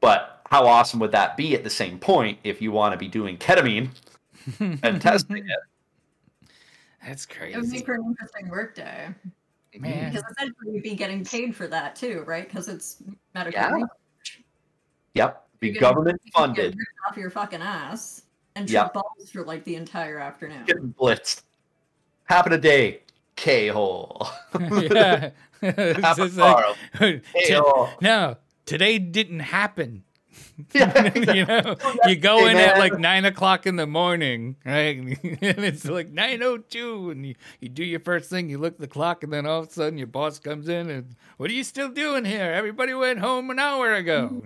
But how awesome would that be at the same point if you want to be doing ketamine <laughs> and testing it? That's It would crazy. make for an interesting workday. Man. Because essentially you'd be getting paid for that too, right? Because it's medical. Yeah. research. Yep, be You can- government you can get funded, off your fucking ass and Yeah. trip balls for like the entire afternoon. getting blitzed. Happen a day, K hole. <laughs> <laughs> yeah. <laughs> It's Happen just like, tomorrow, K t- hole. no, today didn't happen. <laughs> Yeah, <laughs> you know, you go Hey, in at like nine o'clock in the morning, right? <laughs> and it's like nine o two, and you, you do your first thing. You look at the clock, and then all of a sudden your boss comes in, and what are you still doing here? Everybody went home an hour ago.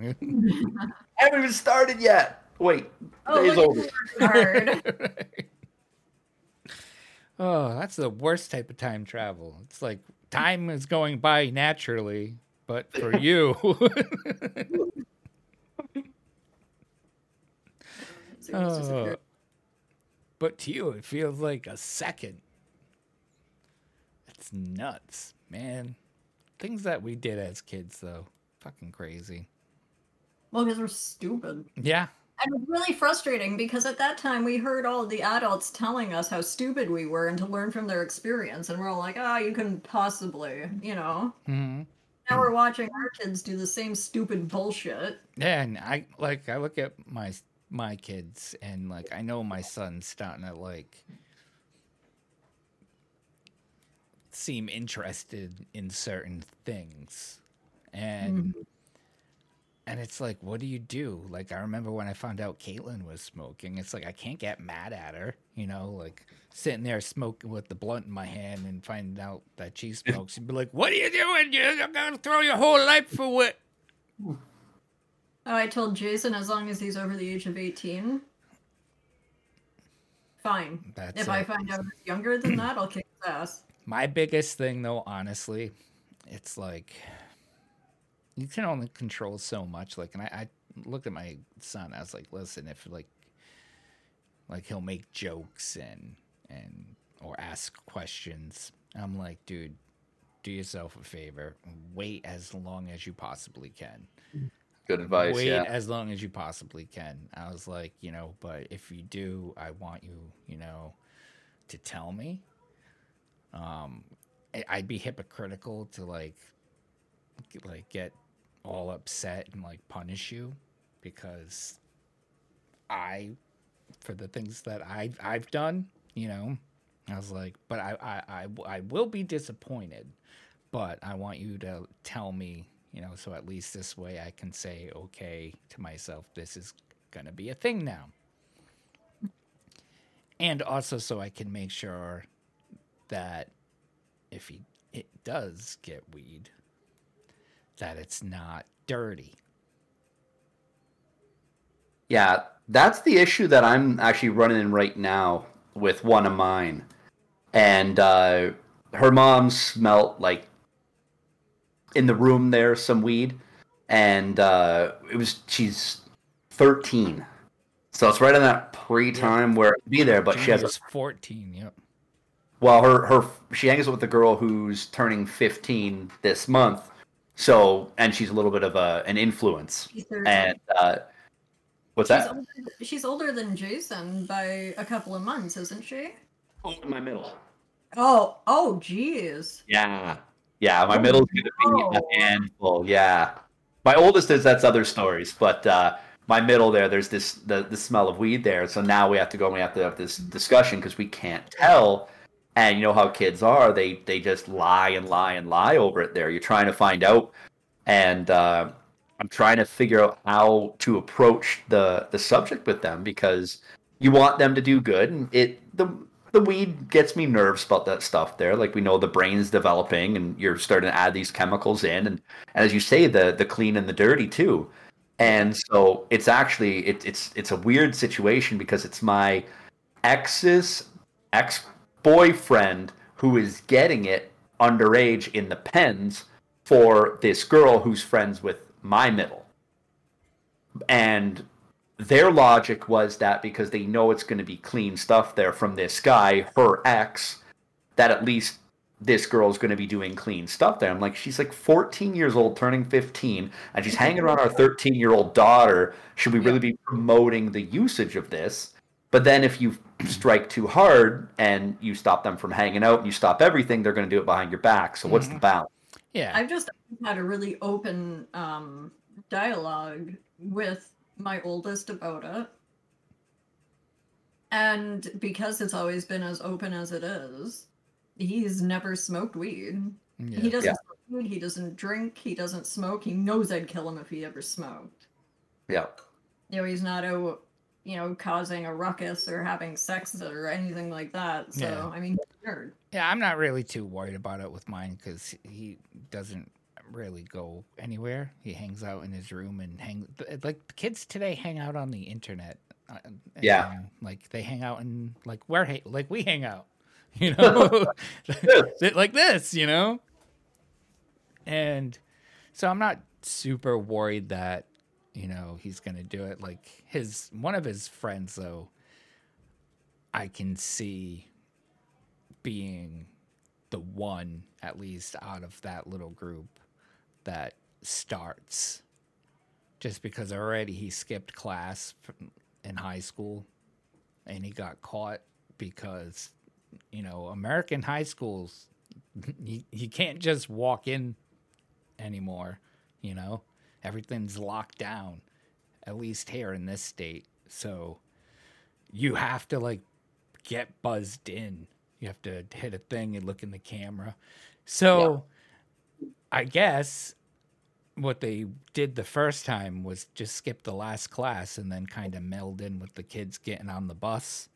haven't even started yet. Wait, Oh, day's over. at you working hard. oh, that's the worst type of time travel. It's like time is going by naturally, but for you, Just Oh. but to you, it feels like a second. It's nuts, man. Things that we did as kids, though, fucking crazy. Well, because we're stupid. Yeah, And it's really frustrating because at that time we heard all the adults telling us how stupid we were and to learn from their experience. And we're all like, oh, you couldn't possibly, you know? hmm Now we're watching our kids do the same stupid bullshit. yeah. And I like I look at my my kids, and like I know my son's starting to like seem interested in certain things, and mm-hmm. and it's like, what do you do? Like I remember when I found out Caitlin was smoking. It's like I can't get mad at her, you know, like sitting there smoking with the blunt in my hand and finding out that she <laughs> smokes and be like, "What are you doing? You're gonna throw your whole life for what?" <laughs> Oh, I told Jason as long as he's over the age of 18, fine. That's if I find out he's younger than that, I'll kick his ass. My biggest thing, though, honestly, it's like you can only control so much. Like, and I, I looked at my son. I was like, listen, if like, like he'll make jokes and and or ask questions. I'm like, dude, do yourself a favor. Wait as long as you possibly can. Good advice. Wait yeah. as long as you possibly can. I was like, you know, but if you do, I want you, you know, to tell me. Um, I'd be hypocritical to like, like get all upset and like punish you because I, for the things that I've I've done, you know, I was like, but I I I, I will be disappointed, but I want you to tell me, you know, so at least this way I can say okay to myself, this is gonna be a thing now. And also so I can make sure that if he it does get weed, that it's not dirty. Yeah, that's the issue that I'm actually running in right now with one of mine. And uh, her mom smelt like in the room there some weed, and uh, it was she's 13, so it's right on that pre time where it'd be there. But she has a fourteen. Yep. well, her her she hangs with a girl who's turning 15 this month. So, and she's a little bit of a an influence. And uh, what's she's, that? older, she's older than Jason by a couple of months, isn't she? Oh, in my middle. Oh, oh, geez. Yeah. Yeah, my Oh, middle's gonna be a handful. Yeah. My oldest is that's other stories, but uh my middle there, there's this the, the smell of weed there. So now we have to go and we have to have this discussion because we can't tell. And you know how kids are, they they just lie and lie and lie over it there. You're trying to find out and uh I'm trying to figure out how to approach the the subject with them because you want them to do good and it the the weed gets me nervous about that stuff there. Like we know the brain's developing and you're starting to add these chemicals in. And, and as you say the the clean and the dirty too. And so it's actually it, it's it's a weird situation because it's my ex's ex boyfriend who is getting it underage in the pens for this girl who's friends with my middle. And their logic was that because they know it's going to be clean stuff there from this guy, her ex, that at least this girl's going to be doing clean stuff there. I'm like, she's like 14 years old, turning 15, and she's hanging around our 13 year old daughter. Should we really be promoting the usage of this? But then if you <clears throat> strike too hard and you stop them from hanging out and you stop everything, they're going to do it behind your back. So what's the balance? Yeah. I've just had a really open um, dialogue with my oldest about it. And because it's always been as open as it is, he's never smoked weed. yeah. He doesn't Yeah. smoke weed, he doesn't drink, he doesn't smoke. He knows I'd kill him if he ever smoked. Yeah. You know, he's not out, you know, causing a ruckus or having sex or anything like that. So, Yeah. I mean, he's a nerd. Yeah, I'm not really too worried about it with mine because he doesn't really go anywhere. He hangs out in his room and hang like the kids today hang out on the internet. uh, and, Yeah. like they hang out and like where like we hang out, <laughs> you <laughs> know, <laughs> like this, you know. And so I'm not super worried that you know he's gonna do it. Like his one of his friends though, I can see being the one at least out of that little group that starts just because already he skipped class in high school and he got caught because you know american high schools <laughs> you, you can't just walk in anymore you know? Everything's locked down at least here in this state. So you have to like get buzzed in. You have to hit a thing and look in the camera. So i guess what they did the first time was just skip the last class and then kind of meld in with the kids getting on the bus.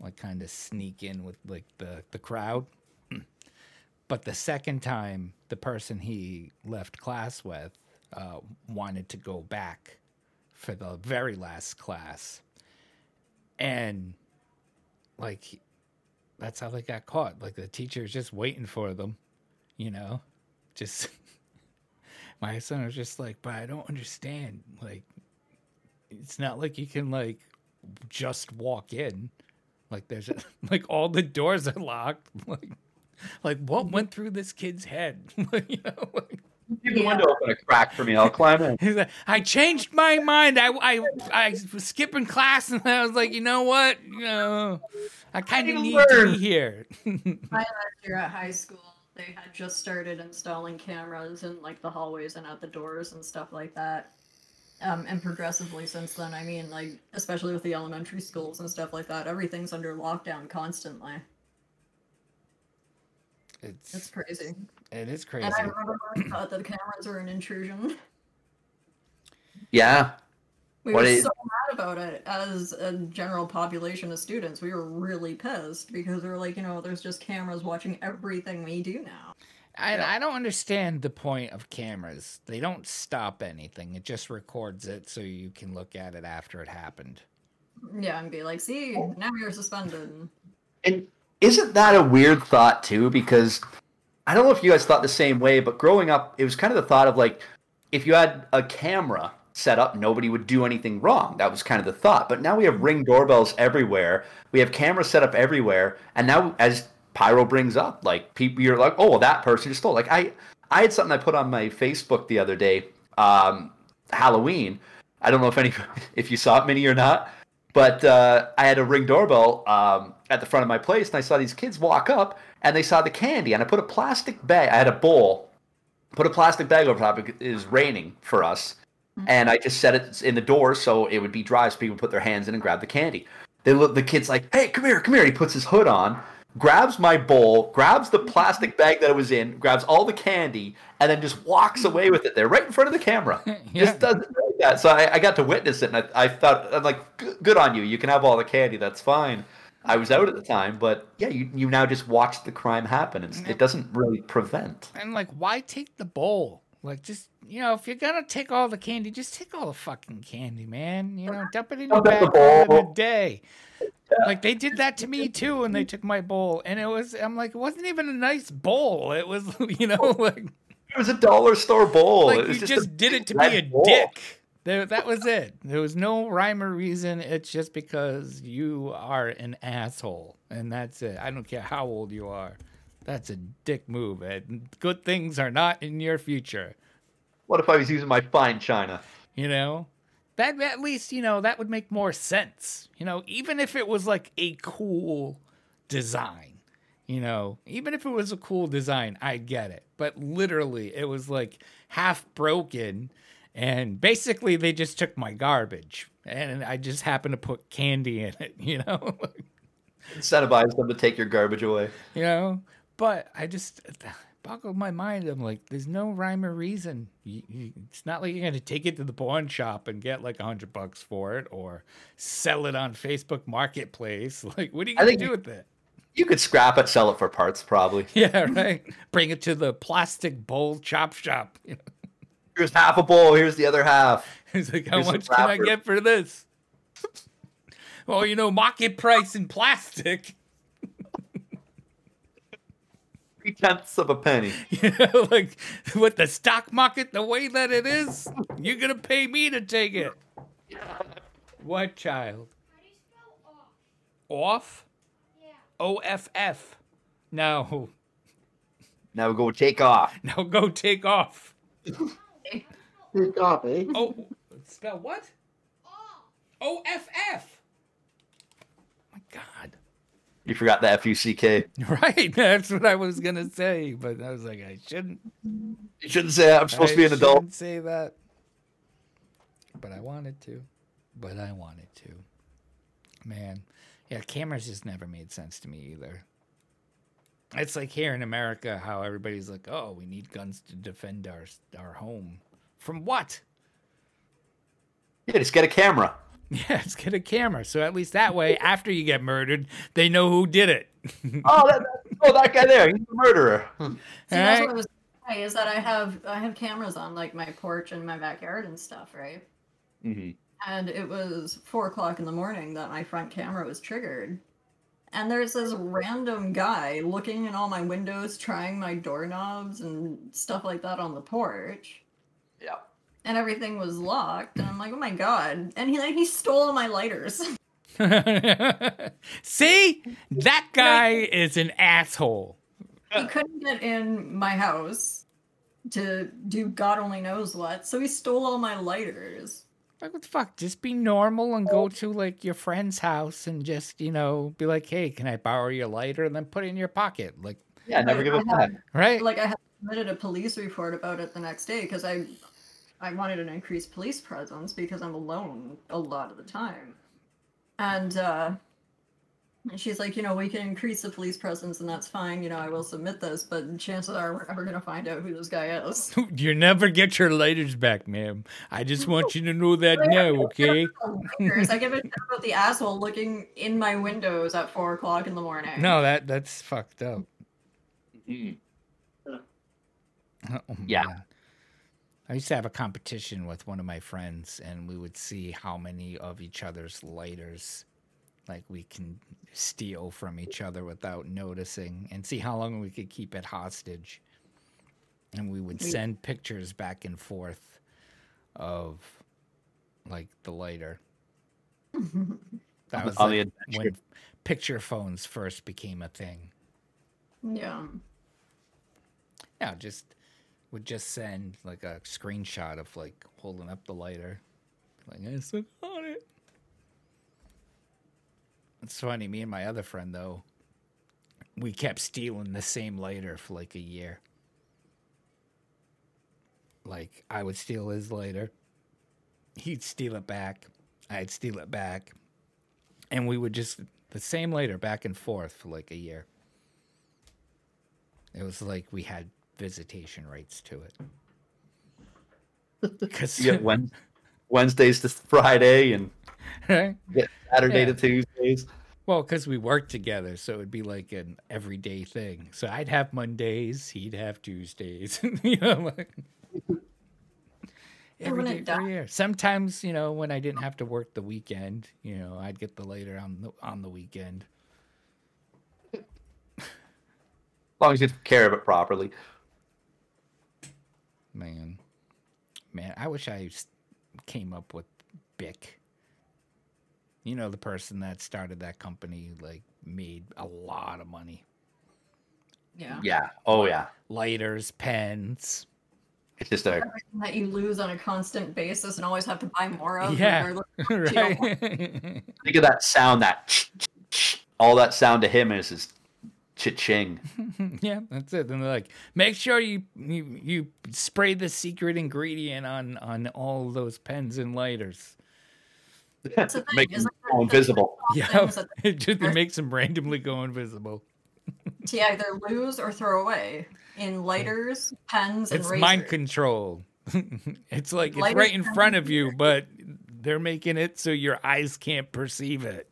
Like kind of sneak in with like the the crowd. <clears throat> But the second time the person he left class with uh, wanted to go back for the very last class. And like that's how they got caught. Like the teacher's just waiting for them you know just <laughs> my son was just like but i don't understand like it's not like you can like just walk in like there's a, <laughs> like all the doors are locked <laughs> like like what went through this kid's head you know like, Leave the window open a crack for me. I'll climb in. He's like, I changed my mind. I, I, I was skipping class, and I was like, you know what? You know, I kind of need need to to be here. My last year at high school, they had just started installing cameras in like the hallways and at the doors and stuff like that. Um, and progressively since then, I mean, like especially with the elementary schools and stuff like that, everything's under lockdown constantly. It's it's crazy. it is crazy. And I remember when I thought that the cameras were an intrusion. Yeah. We What were is- so mad about it as a general population of students. We were really pissed because we were like, you know, there's just cameras watching everything we do now. I, Yeah. I don't understand the point of cameras. They don't stop anything. It just records it so you can look at it after it happened. Yeah, and be like, see, now you're suspended. And isn't that a weird thought too? Because I don't know if you guys thought the same way, but growing up, it was kind of the thought of like, if you had a camera set up, nobody would do anything wrong. That was kind of the thought. But now we have ring doorbells everywhere. We have cameras set up everywhere. And now, as Pyro brings up, like people, you're like, oh, well, that person just stole. Like I, I had something I put on my Facebook the other day, um, Halloween. I don't know if any, <laughs> if you saw it, Minnie, or not. But uh, I had a ring doorbell um, at the front of my place, and I saw these kids walk up, and they saw the candy, and I put a plastic bag. I had a bowl, put a plastic bag over top. It is raining for us, and mm-hmm. I just set it in the door so it would be dry, so people put their hands in and grab the candy. They look. The kid's like, "Hey, come here, come here!" He puts his hood on, grabs my bowl, grabs the plastic bag that it was in, grabs all the candy, and then just walks <laughs> away with it there, right in front of the camera. <laughs> Yeah. Just does like that. So I, I got to witness it, and I, I thought, I'm like, "Good- good on you. You can have all the candy. That's fine. I was out at the time, but yeah, you, you now just watch the crime happen. It's, it doesn't really prevent. And like, why take the bowl? Like, just you know, if you're gonna take all the candy, just take all the fucking candy, man. You know, dump it in your bag the call it a bowl. day. Like they did that to me too, and they took my bowl, and it was I'm like, it wasn't even a nice bowl. It was, <laughs> you know, oh. like It was a dollar store bowl. like it was you just, just, did it to be a bowl. dick. There, that was it. There was no rhyme or reason. It's just because you are an asshole, and that's it. I don't care how old you are. That's a dick move, and good things are not in your future. What if I was using my fine china? You know, that at least you know that would make more sense. You know, even if it was like a cool design. You know, even if it was a cool design, I get it. But literally, it was like half broken, and basically they just took my garbage, and I just happened to put candy in it. <laughs> You know, Incentivize them to take your garbage away. you know. But I just boggled my mind. I'm like, there's no rhyme or reason. You, you, it's not like you're gonna take it to the pawn shop and get like a hundred bucks for it, or sell it on Facebook Marketplace. <laughs> Like, what are you gonna do with it? You could scrap it, sell it for parts, probably. <laughs> Yeah, right. Bring it to the plastic bowl chop shop. You <laughs> know, Here's half a bowl. Here's the other half. it's like, how Here's much can I get for this? well, you know, market price in plastic. Three tenths of a penny. <laughs> You know, like with the stock market the way that it is, you're gonna pay me to take it. What child? How do you spell off? Off? Yeah. O F F. No. Now <laughs> we go take off. Now go take off. Take off, eh? Oh, spell what? Off. O F F. My God. You forgot the F U C K. <laughs> Right, that's what I was gonna say, but I was like, I shouldn't. You shouldn't say that. I'm supposed I to be an adult. shouldn't Say that, but I wanted to. But I wanted to. Man, yeah, cameras just never made sense to me either. It's like here in America, how everybody's like, "Oh, we need guns to defend our our home." From what? Yeah, just get a camera. <laughs> Yeah, let's get a camera. So at least that way, after you get murdered, they know who did it. <laughs> Oh, that, oh, that guy there. He's a murderer. See, that's Alright. what I was saying, is that I have I have cameras on like my porch and my backyard and stuff, right? hmm And it was four o'clock in the morning that my front camera was triggered. And there's this random guy looking in all my windows, trying my doorknobs and stuff like that on the porch. Yeah. And everything was locked. And I'm like, oh my god. And he like, he stole all my lighters. <laughs> See, that guy is an asshole. he couldn't get in my house to do God only knows what. So he stole all my lighters. Like what the fuck? Just be normal and go to like your friend's house and just you know be like, hey, can I borrow your lighter? And then put it in your pocket, like Yeah, never give a fuck. right? like I had submitted a police report about it the next day because I I wanted an increased police presence because I'm alone a lot of the time. And uh she's like, you know, we can increase the police presence and that's fine, you know, I will submit this, but chances are we're never gonna find out who this guy is. <laughs> you never get your lighters back, ma'am. I just want you to know that now, okay? I give a shit about the asshole looking in my windows at four o'clock in the morning. No, that that's fucked up. Mhm. Oh, Yeah. man. I used to have a competition with one of my friends, and we would see how many of each other's lighters, like we can steal from each other without noticing, and see how long we could keep it hostage. And we would send pictures back and forth of like the lighter. That was on like adventure. when picture phones first became a thing. yeah. Yeah, just would just send like a screenshot of like holding up the lighter, like I said on it. It's funny. Me and my other friend though, we kept stealing the same lighter for like a year. Like I would steal his lighter, he'd steal it back, I'd steal it back, and we would just the same lighter back and forth for like a year. It was like we had visitation rights to it. Because <laughs> You get <laughs> Wed- Wednesdays to Friday and <laughs> right? get Saturday Yeah. to Tuesdays. Well, because we worked together, so it'd be like an everyday thing. So I'd have Mondays, he'd have Tuesdays. you know, like every when day it for a year. Sometimes, you know, when I didn't have to work the weekend, you know, I'd get the later on the on the weekend. As long as you take care of it properly. Man, man, I wish I came up with Bic. You know, the person that started that company, like, made a lot of money. Yeah. Yeah. Oh yeah. Lighters, pens. It's just a Everything that you lose on a constant basis and always have to buy more of. Yeah. regardless- <laughs> right? think of that sound that all that sound to him is his cha-ching. <laughs> yeah, that's it. And they're like, make sure you, you you spray the secret ingredient on on all those pens and lighters. That's the Make is him go invisible. Yeah, things <laughs> it just makes them randomly go invisible. <laughs> to either lose or throw away in lighters, pens, and It's razors. mind control. it's like it's right in front of you, but they're making it so your eyes can't perceive it.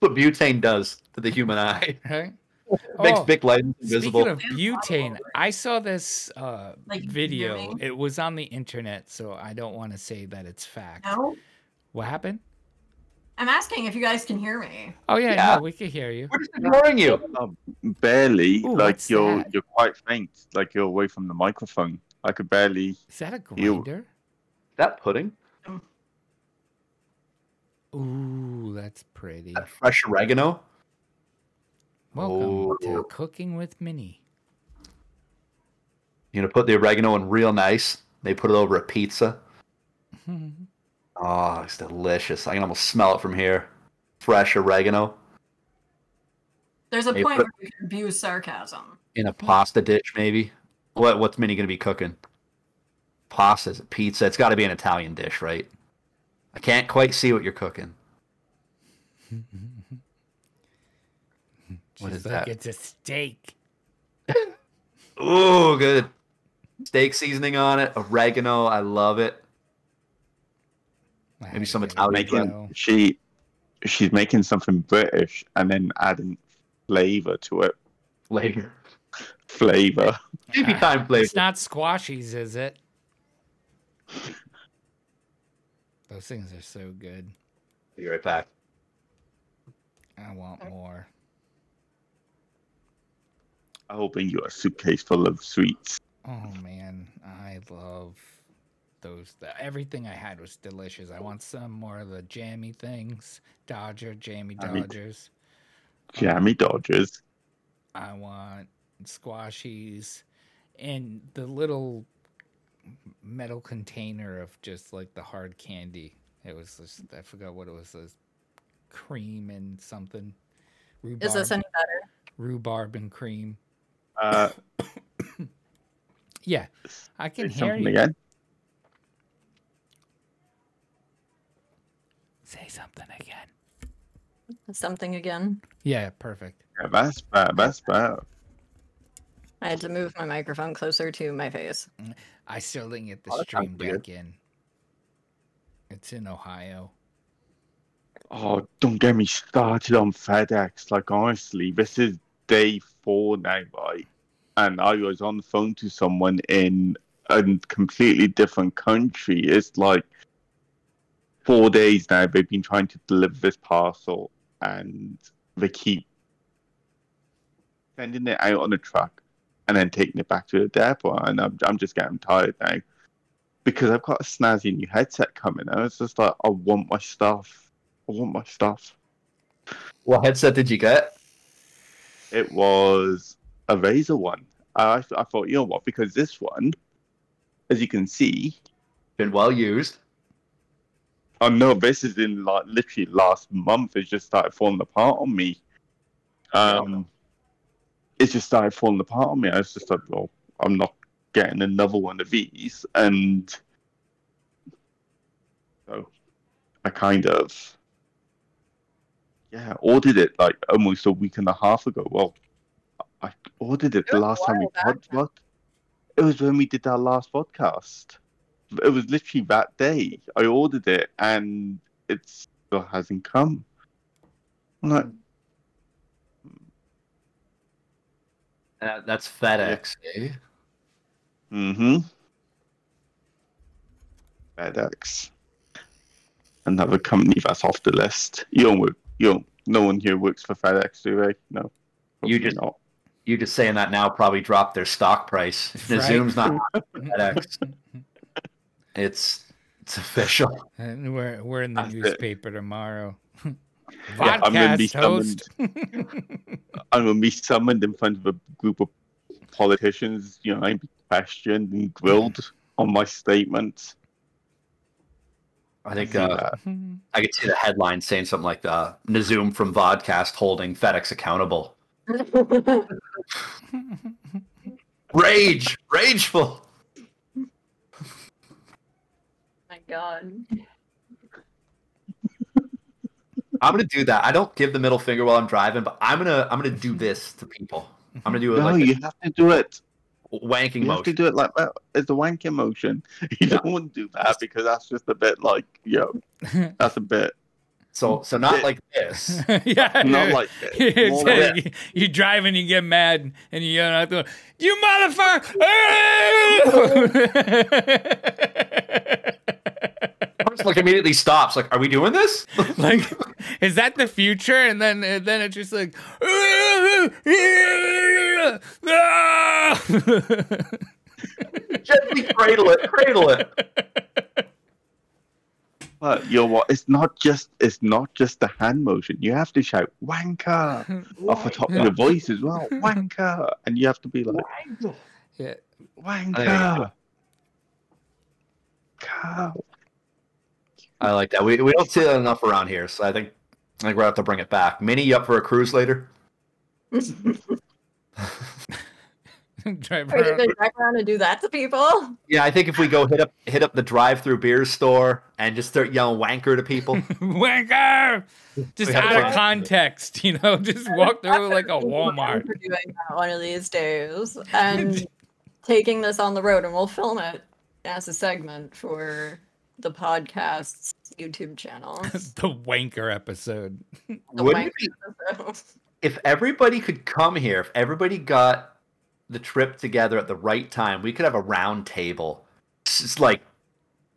What butane does to the human eye. <laughs> Right? <laughs> Makes Oh, Bic light invisible. Speaking of butane, I saw this uh, Like, video. It was on the internet, so I don't want to say that it's fact. No, What happened? I'm asking if you guys can hear me. Oh yeah, Yeah. no, we can hear you. We're just ignoring you. Um, barely. Ooh, like you're that? you're quite faint. Like you're away from the microphone. I could barely. Is that a You- grinder? That pudding, Ooh, that's pretty. that fresh oregano. Welcome oh. to Oh. Cooking with Minnie. You're gonna put the oregano in real nice. They put it over a pizza. Oh, <laughs> it's delicious. I can almost smell it from here. Fresh oregano There's a Hey, point where you can abuse sarcasm. in a pasta dish, maybe. What what's Minnie gonna be cooking? Pasta, pizza? It's got to be an Italian dish, right? I can't quite see what you're cooking. what is like, that? It's a steak. <laughs> Oh, good. Steak seasoning on it, oregano. I love it. Maybe some Italian it, blend. you know. She she's making something British and then adding flavor to it. Later. Flavor. Maybe time flavor. It's not squashies, is it? Those things are so good. Be right back. I want more. I will bring you a suitcase full of sweets. Oh man, I love those. The, everything I had was delicious. I want some more of the jammy things. Dodger, jammy I mean- Dodgers. Jammy um, Dodgers. I want squashies and the little metal container of just like the hard candy. It was just, I forgot what it was. This cream and something. Rhubarb, Is this any better? rhubarb and cream. Uh, Yeah, I can hear you. again. Say something again. Something again. Yeah, perfect. Yeah, that's bad. That's bad. I had to move my microphone closer to my face. Mm, I still didn't get the Oh, that sounds stream weird. deck in. It's in Ohio. Oh, don't get me started on FedEx. Like honestly, this is day four now, right? And I was on the phone to someone in a completely different country. It's like four days now. They've been trying to deliver this parcel, and they keep sending it out on a truck and then taking it back to the depot. And I'm, I'm just getting tired now because I've got a snazzy new headset coming. And it's just like I want my stuff. I want my stuff. What headset did you get? It was a Razer one. I I thought you know what because this one, as you can see, Been well used. Oh no, this is in like literally last month. It just started falling apart on me. Um, it just started falling apart on me. I was just like, well, I'm not getting another one of these, and so I kind of yeah ordered it like almost a week and a half ago. Well, I ordered it It the last time we pod- what? It was when we did our last podcast it was literally that day. I ordered it and it still hasn't come. I'm like, Uh, that's FedEx. eh? mm-hmm. FedEx. Another company that's off the list. You don't work. You don't. No one here works for FedEx, do they? No. You Hopefully just- not. You just saying that now probably dropped their stock price. <laughs> If Right. Zoom's not <laughs> FedEx. <laughs> It's it's official. And we're we're in the That's it. newspaper tomorrow. Yeah, I'm gonna be summoned. <laughs> I'm gonna be summoned in front of a group of politicians. You know, I'm questioned and grilled <laughs> on my statements. I think uh. I could see the headline saying something like the Nazoom from Vodcast holding FedEx accountable. <laughs> Rage, rageful. My God. I'm gonna do that. I don't give the middle finger while I'm driving, but I'm gonna I'm gonna do this to people. I'm gonna do it No, like you have to do it. a wanking You have to do it like that. It's a wanking motion. <laughs> You don't want to do that because that's just a bit like, yo, <laughs> that's a bit So so not like this. <laughs> yeah, not like this. More like like- you, you drive and you get mad and you yell out the you motherfucker! First, <laughs> like immediately stops. Like, are we doing this? <laughs> like, is that the future? And then and then it's just like, <laughs> Gently cradle it, cradle it. But you know what? It's not just it's not just the hand motion. You have to shout wanker off the top of your voice as well. Wanker, and you have to be like yeah. wanker. Cow. I like that. We, we don't see that enough around here, so I think I think we're gonna have to bring it back. Minnie, you up for a cruise later? <laughs> Drive Are you around. gonna drive around and do that to people? Yeah, I think if we go hit up hit up the drive-through beer store and just start yelling wanker to people. <laughs> Wanker! Just out of context, you know, <laughs> just walk through like a Walmart. We're doing that one of these days and taking this on the road, and we'll film it as a segment for the podcast's YouTube channel. <laughs> the wanker episode. The Wouldn't wank be episode. <laughs> if everybody could come here, if everybody got the trip together at the right time, we could have a round table. It's like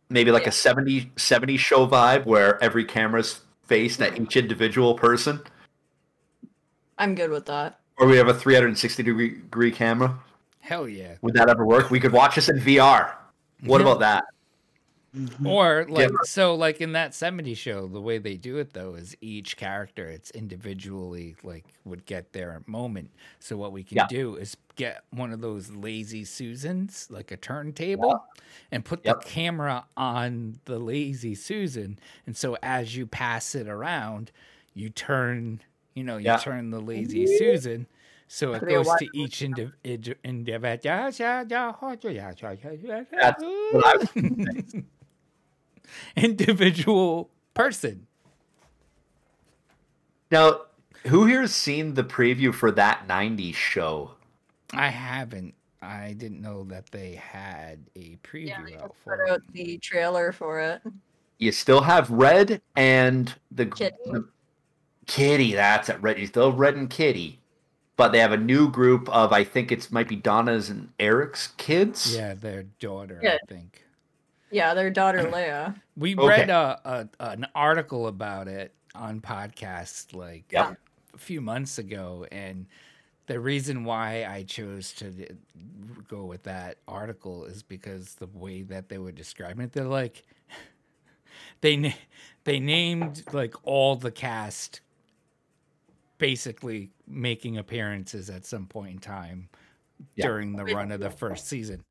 maybe like Yeah. a 70, 70 show vibe where every camera's faced at each individual person. I'm good with that. Or we have a 360 degree, degree camera. Hell yeah. Would that ever work? We could watch this in VR. What Yeah. about that? Or like Yeah. so like in that 70 show, the way they do it though is each character it's individually like would get their moment. So what we can Yeah. do is get one of those lazy Susans, like a turntable, and put Yep. the camera on the lazy Susan. And so as you pass it around, you turn, you know, you Yeah. turn the lazy Susan. So it goes to each indiv- indi- individual. That's what I was. <laughs> <laughs> individual person. Now, who here has seen the preview for that 90s show? I haven't. I didn't know that they had a preview Yeah, they out for put it. out the trailer for it. You still have Red and the Kitty. the- Kitty. That's it. Red. You still have Red and Kitty, but they have a new group of I think it's might be Donna's and Eric's kids. Yeah, their daughter, Yeah. I think. Yeah, their daughter <clears throat> Leia. We Okay. read a, a an article about it on podcast like Yep. a few months ago, and the reason why I chose to go with that article is because the way that they were describing it, they're like <laughs> they na- they named like all the cast basically making appearances at some point in time Yeah. during the run of the first season.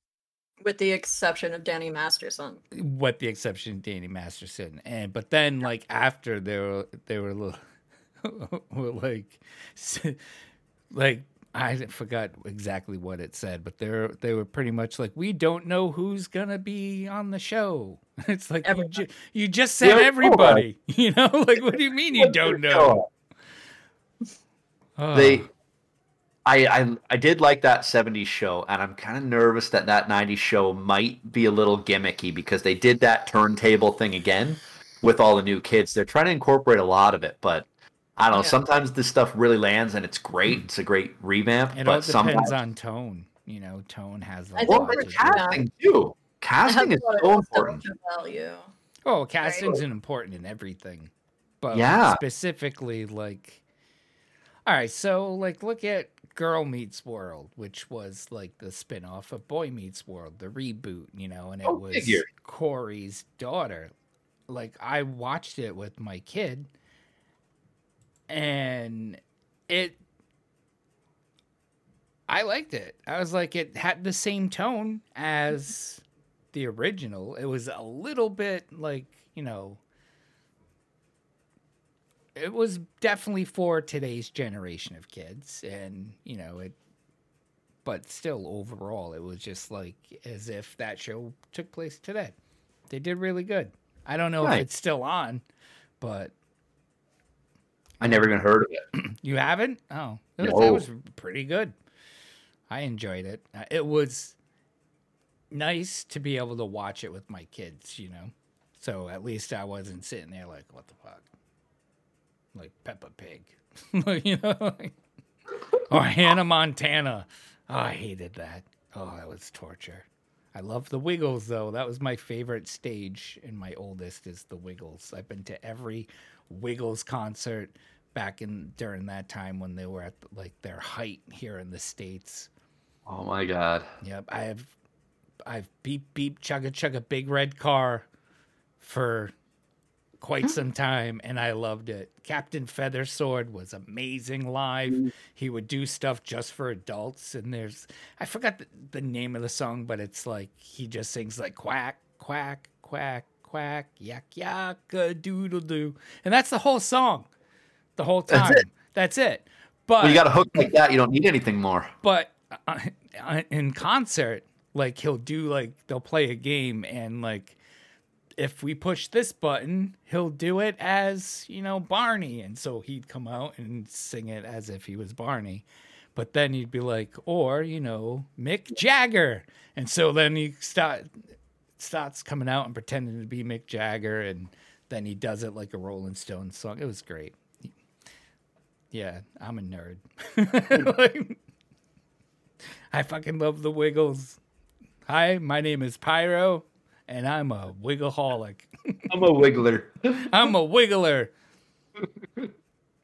With the exception of Danny Masterson. What the exception of Danny Masterson. And but then like after they were they were a little <laughs> were like <laughs> like I forgot exactly what it said, but they're they were pretty much like we don't know who's gonna be on the show. <laughs> It's like you, ju- you just said Yeah, everybody, you know. Like what do you mean you don't know? Oh. They, I, I, I did like that '70s show, and I'm kind of nervous that that '90s show might be a little gimmicky because they did that turntable thing again with all the new kids. They're trying to incorporate a lot of it, but I don't know. Yeah. Sometimes this stuff really lands, and it's great. It's a great revamp, it but all depends sometimes on tone. You know, tone has a I think well, lot we're the do. cat- casting too. <laughs> Casting It is has a lot so important. Value. Oh, casting's an important in everything. But Yeah. specifically like All right, so like look at Girl Meets World, which was like the spin-off of Boy Meets World, the reboot, you know, and it Oh, was figure. Cory's daughter. Like I watched it with my kid and it I liked it. I was like it had the same tone as the original. It was a little bit like, you know, it was definitely for today's generation of kids and, you know, it but still overall it was just like as if that show took place today. They did really good. I don't know Right. if it's still on, but I never even heard of it. <clears throat> you haven't? Oh, it was, No. was pretty good. I enjoyed it. Uh, It was nice to be able to watch it with my kids, you know. So at least I wasn't sitting there like, what the fuck, like Peppa Pig, <laughs> you know, like- or Hannah Montana. Oh, I hated that. Oh, that was torture. I love the Wiggles though. That was my favorite stage, and my oldest is the Wiggles. I've been to every Wiggles concert back in during that time when they were at like their height here in the states. Oh my god. Yep, I have I've beep beep chugga chugga big red car for quite some time and I loved it. Captain Feathersword was amazing live. He would do stuff just for adults and there's I forgot the, the name of the song but it's like he just sings like quack quack quack quack yak yak a doodle doo and that's the whole song. The whole time. That's it. That's it. But When you got a hook like that, you don't need anything more. but uh, uh, in concert like he'll do like they'll play a game and like if we push this button he'll do it as you know barney. And so he'd come out and sing it as if he was barney. But then he'd be like or you know mick jagger. And so then he start, starts coming out and pretending to be mick jagger. And then he does it like a rolling stone song. It was great. Yeah i'm a nerd. Like, <laughs> I fucking love the Wiggles. Hi, my name is Pyro, and I'm a Wiggleaholic. <laughs> I'm a wiggler. <laughs> I'm a Wiggler.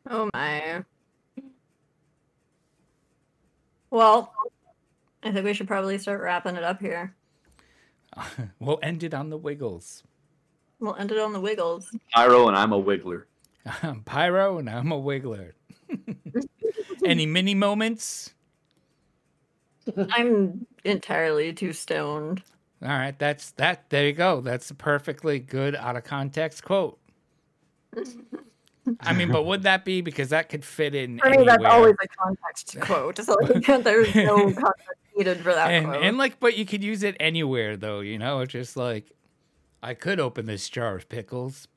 Oh my. Well, I think we should probably start wrapping it up here. <laughs> We'll end it on the Wiggles. We'll end it on the Wiggles. Pyro and I'm a wiggler. I'm Pyro, and I'm a Wiggler. Any mini moments? I'm entirely too stoned. All right, that's that. There you go. That's a perfectly good out of context quote. I mean, but would that be because that could fit in For me, anywhere? that's always a context quote. So like, <laughs> there's no <laughs> context needed for that and quote. and like but you could use it anywhere though you know it's just like i could open this jar of pickles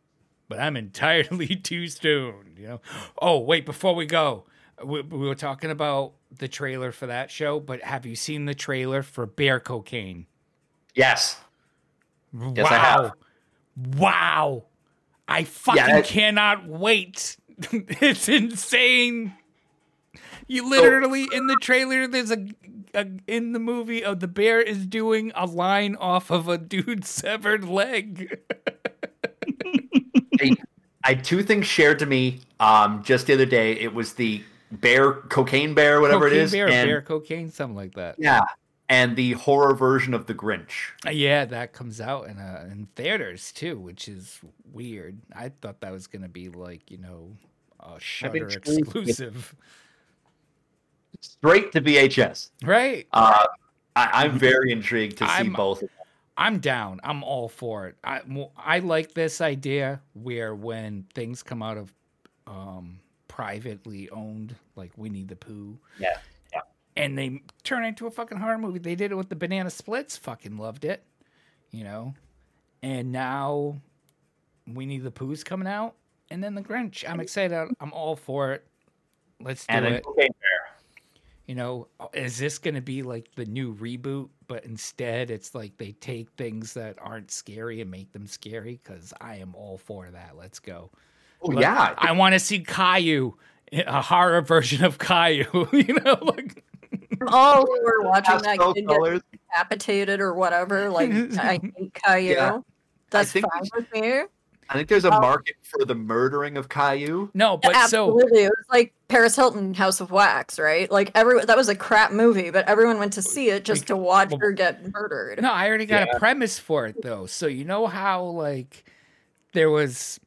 but i'm entirely <laughs> too stoned you know oh wait before we go we, we were talking about the trailer for that show but have you seen the trailer for bear cocaine Yes. Yes, wow I have. wow i fucking that- cannot wait <laughs> it's insane you literally in the trailer there's a, a in the movie of the bear is doing a line off of a dude's <laughs> severed leg I, I two things shared to me um, just the other day. It was the bear, cocaine bear, whatever cocaine it is. bear, and, bear cocaine something like that Yeah. And the horror version of The Grinch. Uh, Yeah, that comes out in uh, in theaters too, which is weird. I thought that was gonna be like you know a Shudder exclusive, Straight to VHS. right? Uh, I, I'm very intrigued to see I'm- both. I'm down. I'm all for it. I I like this idea where when things come out of um, privately owned, like Winnie the Pooh, Yeah, yeah. And they turn it into a fucking horror movie. They did it with the Banana Splits. Fucking loved it, you know. And now Winnie the Pooh's coming out, and then the Grinch. I'm excited. I'm all for it. Let's do And it. Cocaine Bear. You know, is this going to be like the new reboot, but instead it's like they take things that aren't scary and make them scary? Because I am all for that. Let's go. Oh Like, yeah, I want to see Caillou, a horror version of Caillou. <laughs> you know, like <laughs> all who were watching that pastel kid get decapitated or whatever, like <laughs> I hate Caillou. Yeah. That's think fine with me. I think there's a Oh. market for the murdering of Caillou. no, but so it was like Paris Hilton, House of Wax, right? Like every that was a crap movie, but everyone went to see it just to watch well- her get murdered. no, I already got Yeah. a premise for it though. So you know how like there was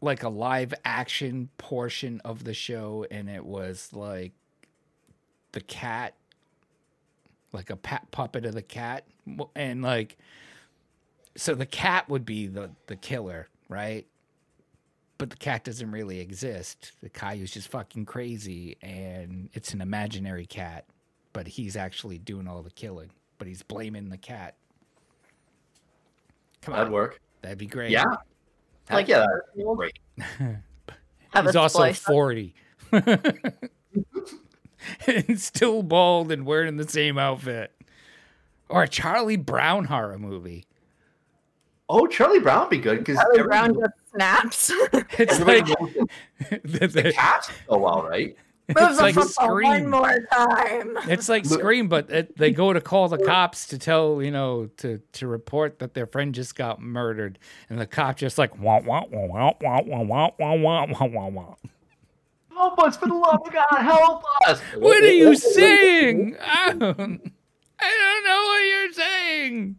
like a live action portion of the show, and it was like the cat, like a pat puppet of the cat, and like so the cat would be the the killer, right? But the cat doesn't really exist. The Caillou's just fucking crazy, and it's an imaginary cat, but he's actually doing all the killing. But he's blaming the cat. Come That'd on, work. that'd be great. Yeah, like yeah, that'd be great. He's also 40. <laughs> and still bald and wearing the same outfit. Or a Charlie Brown horror movie. Oh, Charlie Brown would be good because Charlie Brown just snaps. It's like the, the the- cats so well, right? Moves like Scream. one more time. it's like Scream, but it, they go to call the cops to tell you know to to report that their friend just got murdered, and the cop just like wah wah wah wah wah wah wah wah wah wah wah wah. Help us, for the love of God, help us! What are you saying? I don't, I don't know what you're saying.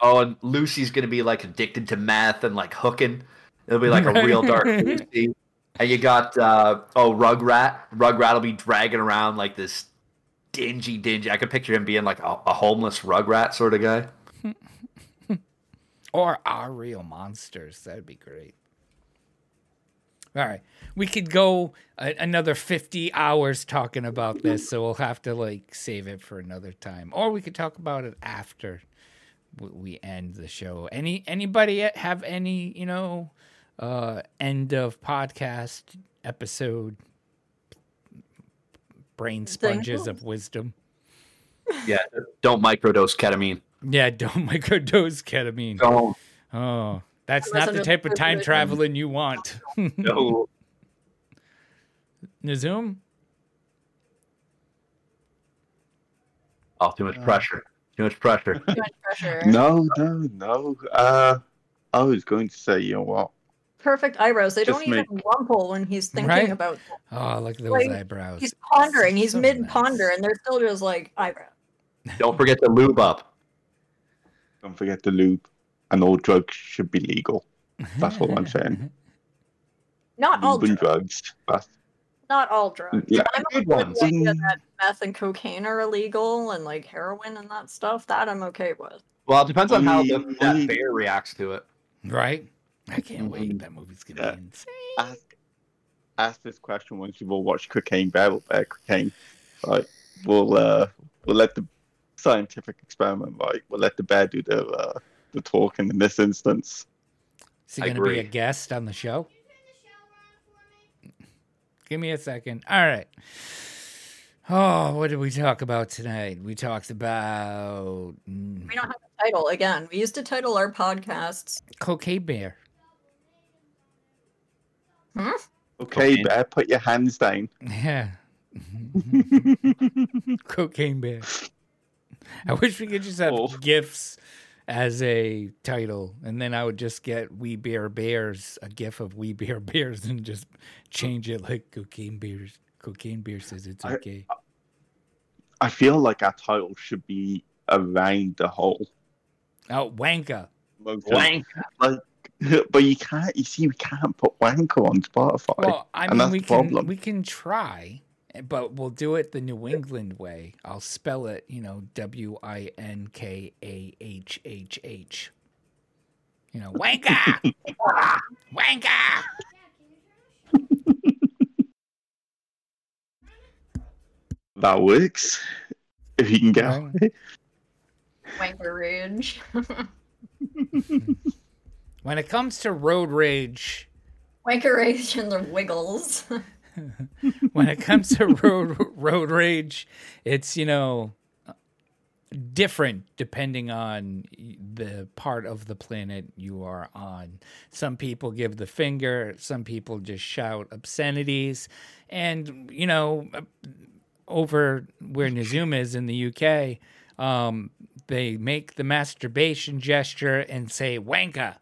Oh, and Lucy's gonna be like addicted to meth and like hooking. It'll be like a real dark Lucy. And you got uh oh Rugrat. Rugrat will be dragging around like this dingy, dingy. I could picture him being like a, a homeless Rugrat sort of guy. <laughs> Or our real monsters. That'd be great. All right. We could go a- another 50 hours talking about this, so we'll have to like save it for another time. Or we could talk about it after we end the show. Any anybody have any, you know, uh end of podcast episode brain sponges of wisdom? Yeah, don't microdose ketamine. Yeah, don't <laughs> microdose ketamine. Don't. Oh, that's Unless not the type of time traveling you want. <laughs> No. Nazoom? Oh, too much pressure. Too much pressure. Too much pressure. No, no, no. Uh, I was going to say, you know what? Perfect eyebrows. They Just don't even rumple when he's thinking Right? about. Oh, look at those Like, eyebrows. He's pondering. He's So mid nice. ponder, and they're still just like eyebrows. don't forget to lube up. Don't forget to lube, and all drugs should be legal. That's all I'm <laughs> saying. Not all Lube and drugs. drugs. That's, Not all drugs. Yeah, I'm good ones. the idea Mm. that meth and cocaine are illegal, and like heroin and that stuff. That I'm okay with. Well, it depends on how the, that bear reacts to it. right? I can't wait. Mhm. That movie's gonna Yeah. be insane. ask, ask this question once you've all watched Cocaine Bear or Bear Cocaine. Right, we'll uh, we'll let the scientific experiment. Right, we'll let the bear do the uh, the talking in this instance. Is he gonna be a guest on the show? Give me a second. All right. Oh, what did we talk about tonight? We talked about We don't have a title again. We used to title our podcasts. Cocaine Bear. Hmm? Okay, Cocaine. bear, put your hands down. Yeah. <laughs> Cocaine Bear. I wish we could just have Oh. gifs as a title, and then I would just get We Bare Bears, a gif of We Bare <laughs> Bears, and just change it like Cocaine Bears. Cocaine Bear says it's okay. I feel like our title should be around the whole. Oh, wanker. Wank. Like, <laughs> but you can't. You see, we can't put wanker on Spotify. Well, I and mean, that's we can problem. we can try, but we'll do it the New England way. I'll spell it, you know, W I N K A H H H. You know, wanka, <laughs> wanka. that works. If you can get Right. away. Wanker rage. <laughs> When it comes to road rage, Wanker rage and the wiggles. <laughs> <laughs> when it comes to road road rage, it's you know different depending on the part of the planet you are on. Some people give the finger, some people just shout obscenities, and you know over where Nizum is in the UK, um, they make the masturbation gesture and say wanka.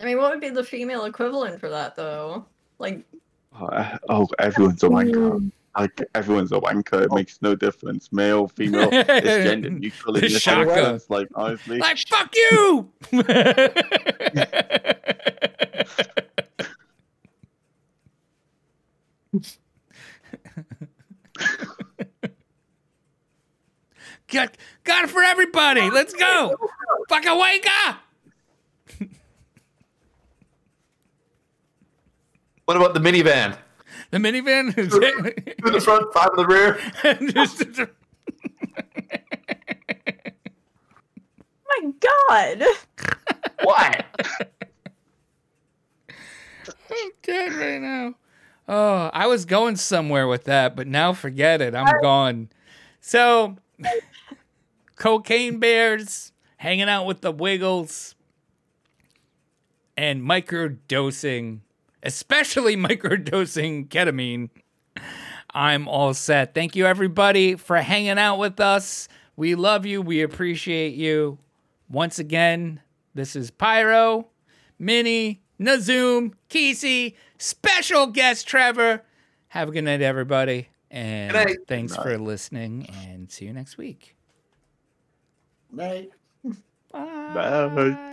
I mean, what would be the female equivalent for that, though? Like, Oh, eh, oh, everyone's a wanker. Like everyone's a wanker. It makes no difference. Male, female, <laughs> it's gender neutral in The shaka. Like honestly, Like fuck you. <laughs> got got it for everybody. Let's go. Fucking wake up. What about the minivan? The minivan is Two in the front, five in the rear. <laughs> Just- <laughs> my God! What? I'm dead right now. Oh, I was going somewhere with that, but now forget it. I'm gone. So, <laughs> cocaine bears hanging out with the Wiggles and microdosing, especially <laughs> microdosing ketamine. I'm all set. Thank you, everybody, for hanging out with us. We love you. We appreciate you. Once again, this is Pyro, Minnie, Nazoom, Kesey, special guest Trever. Have a good night, everybody. And night. thanks for listening, and see you next week. Night. <laughs> Bye. Bye.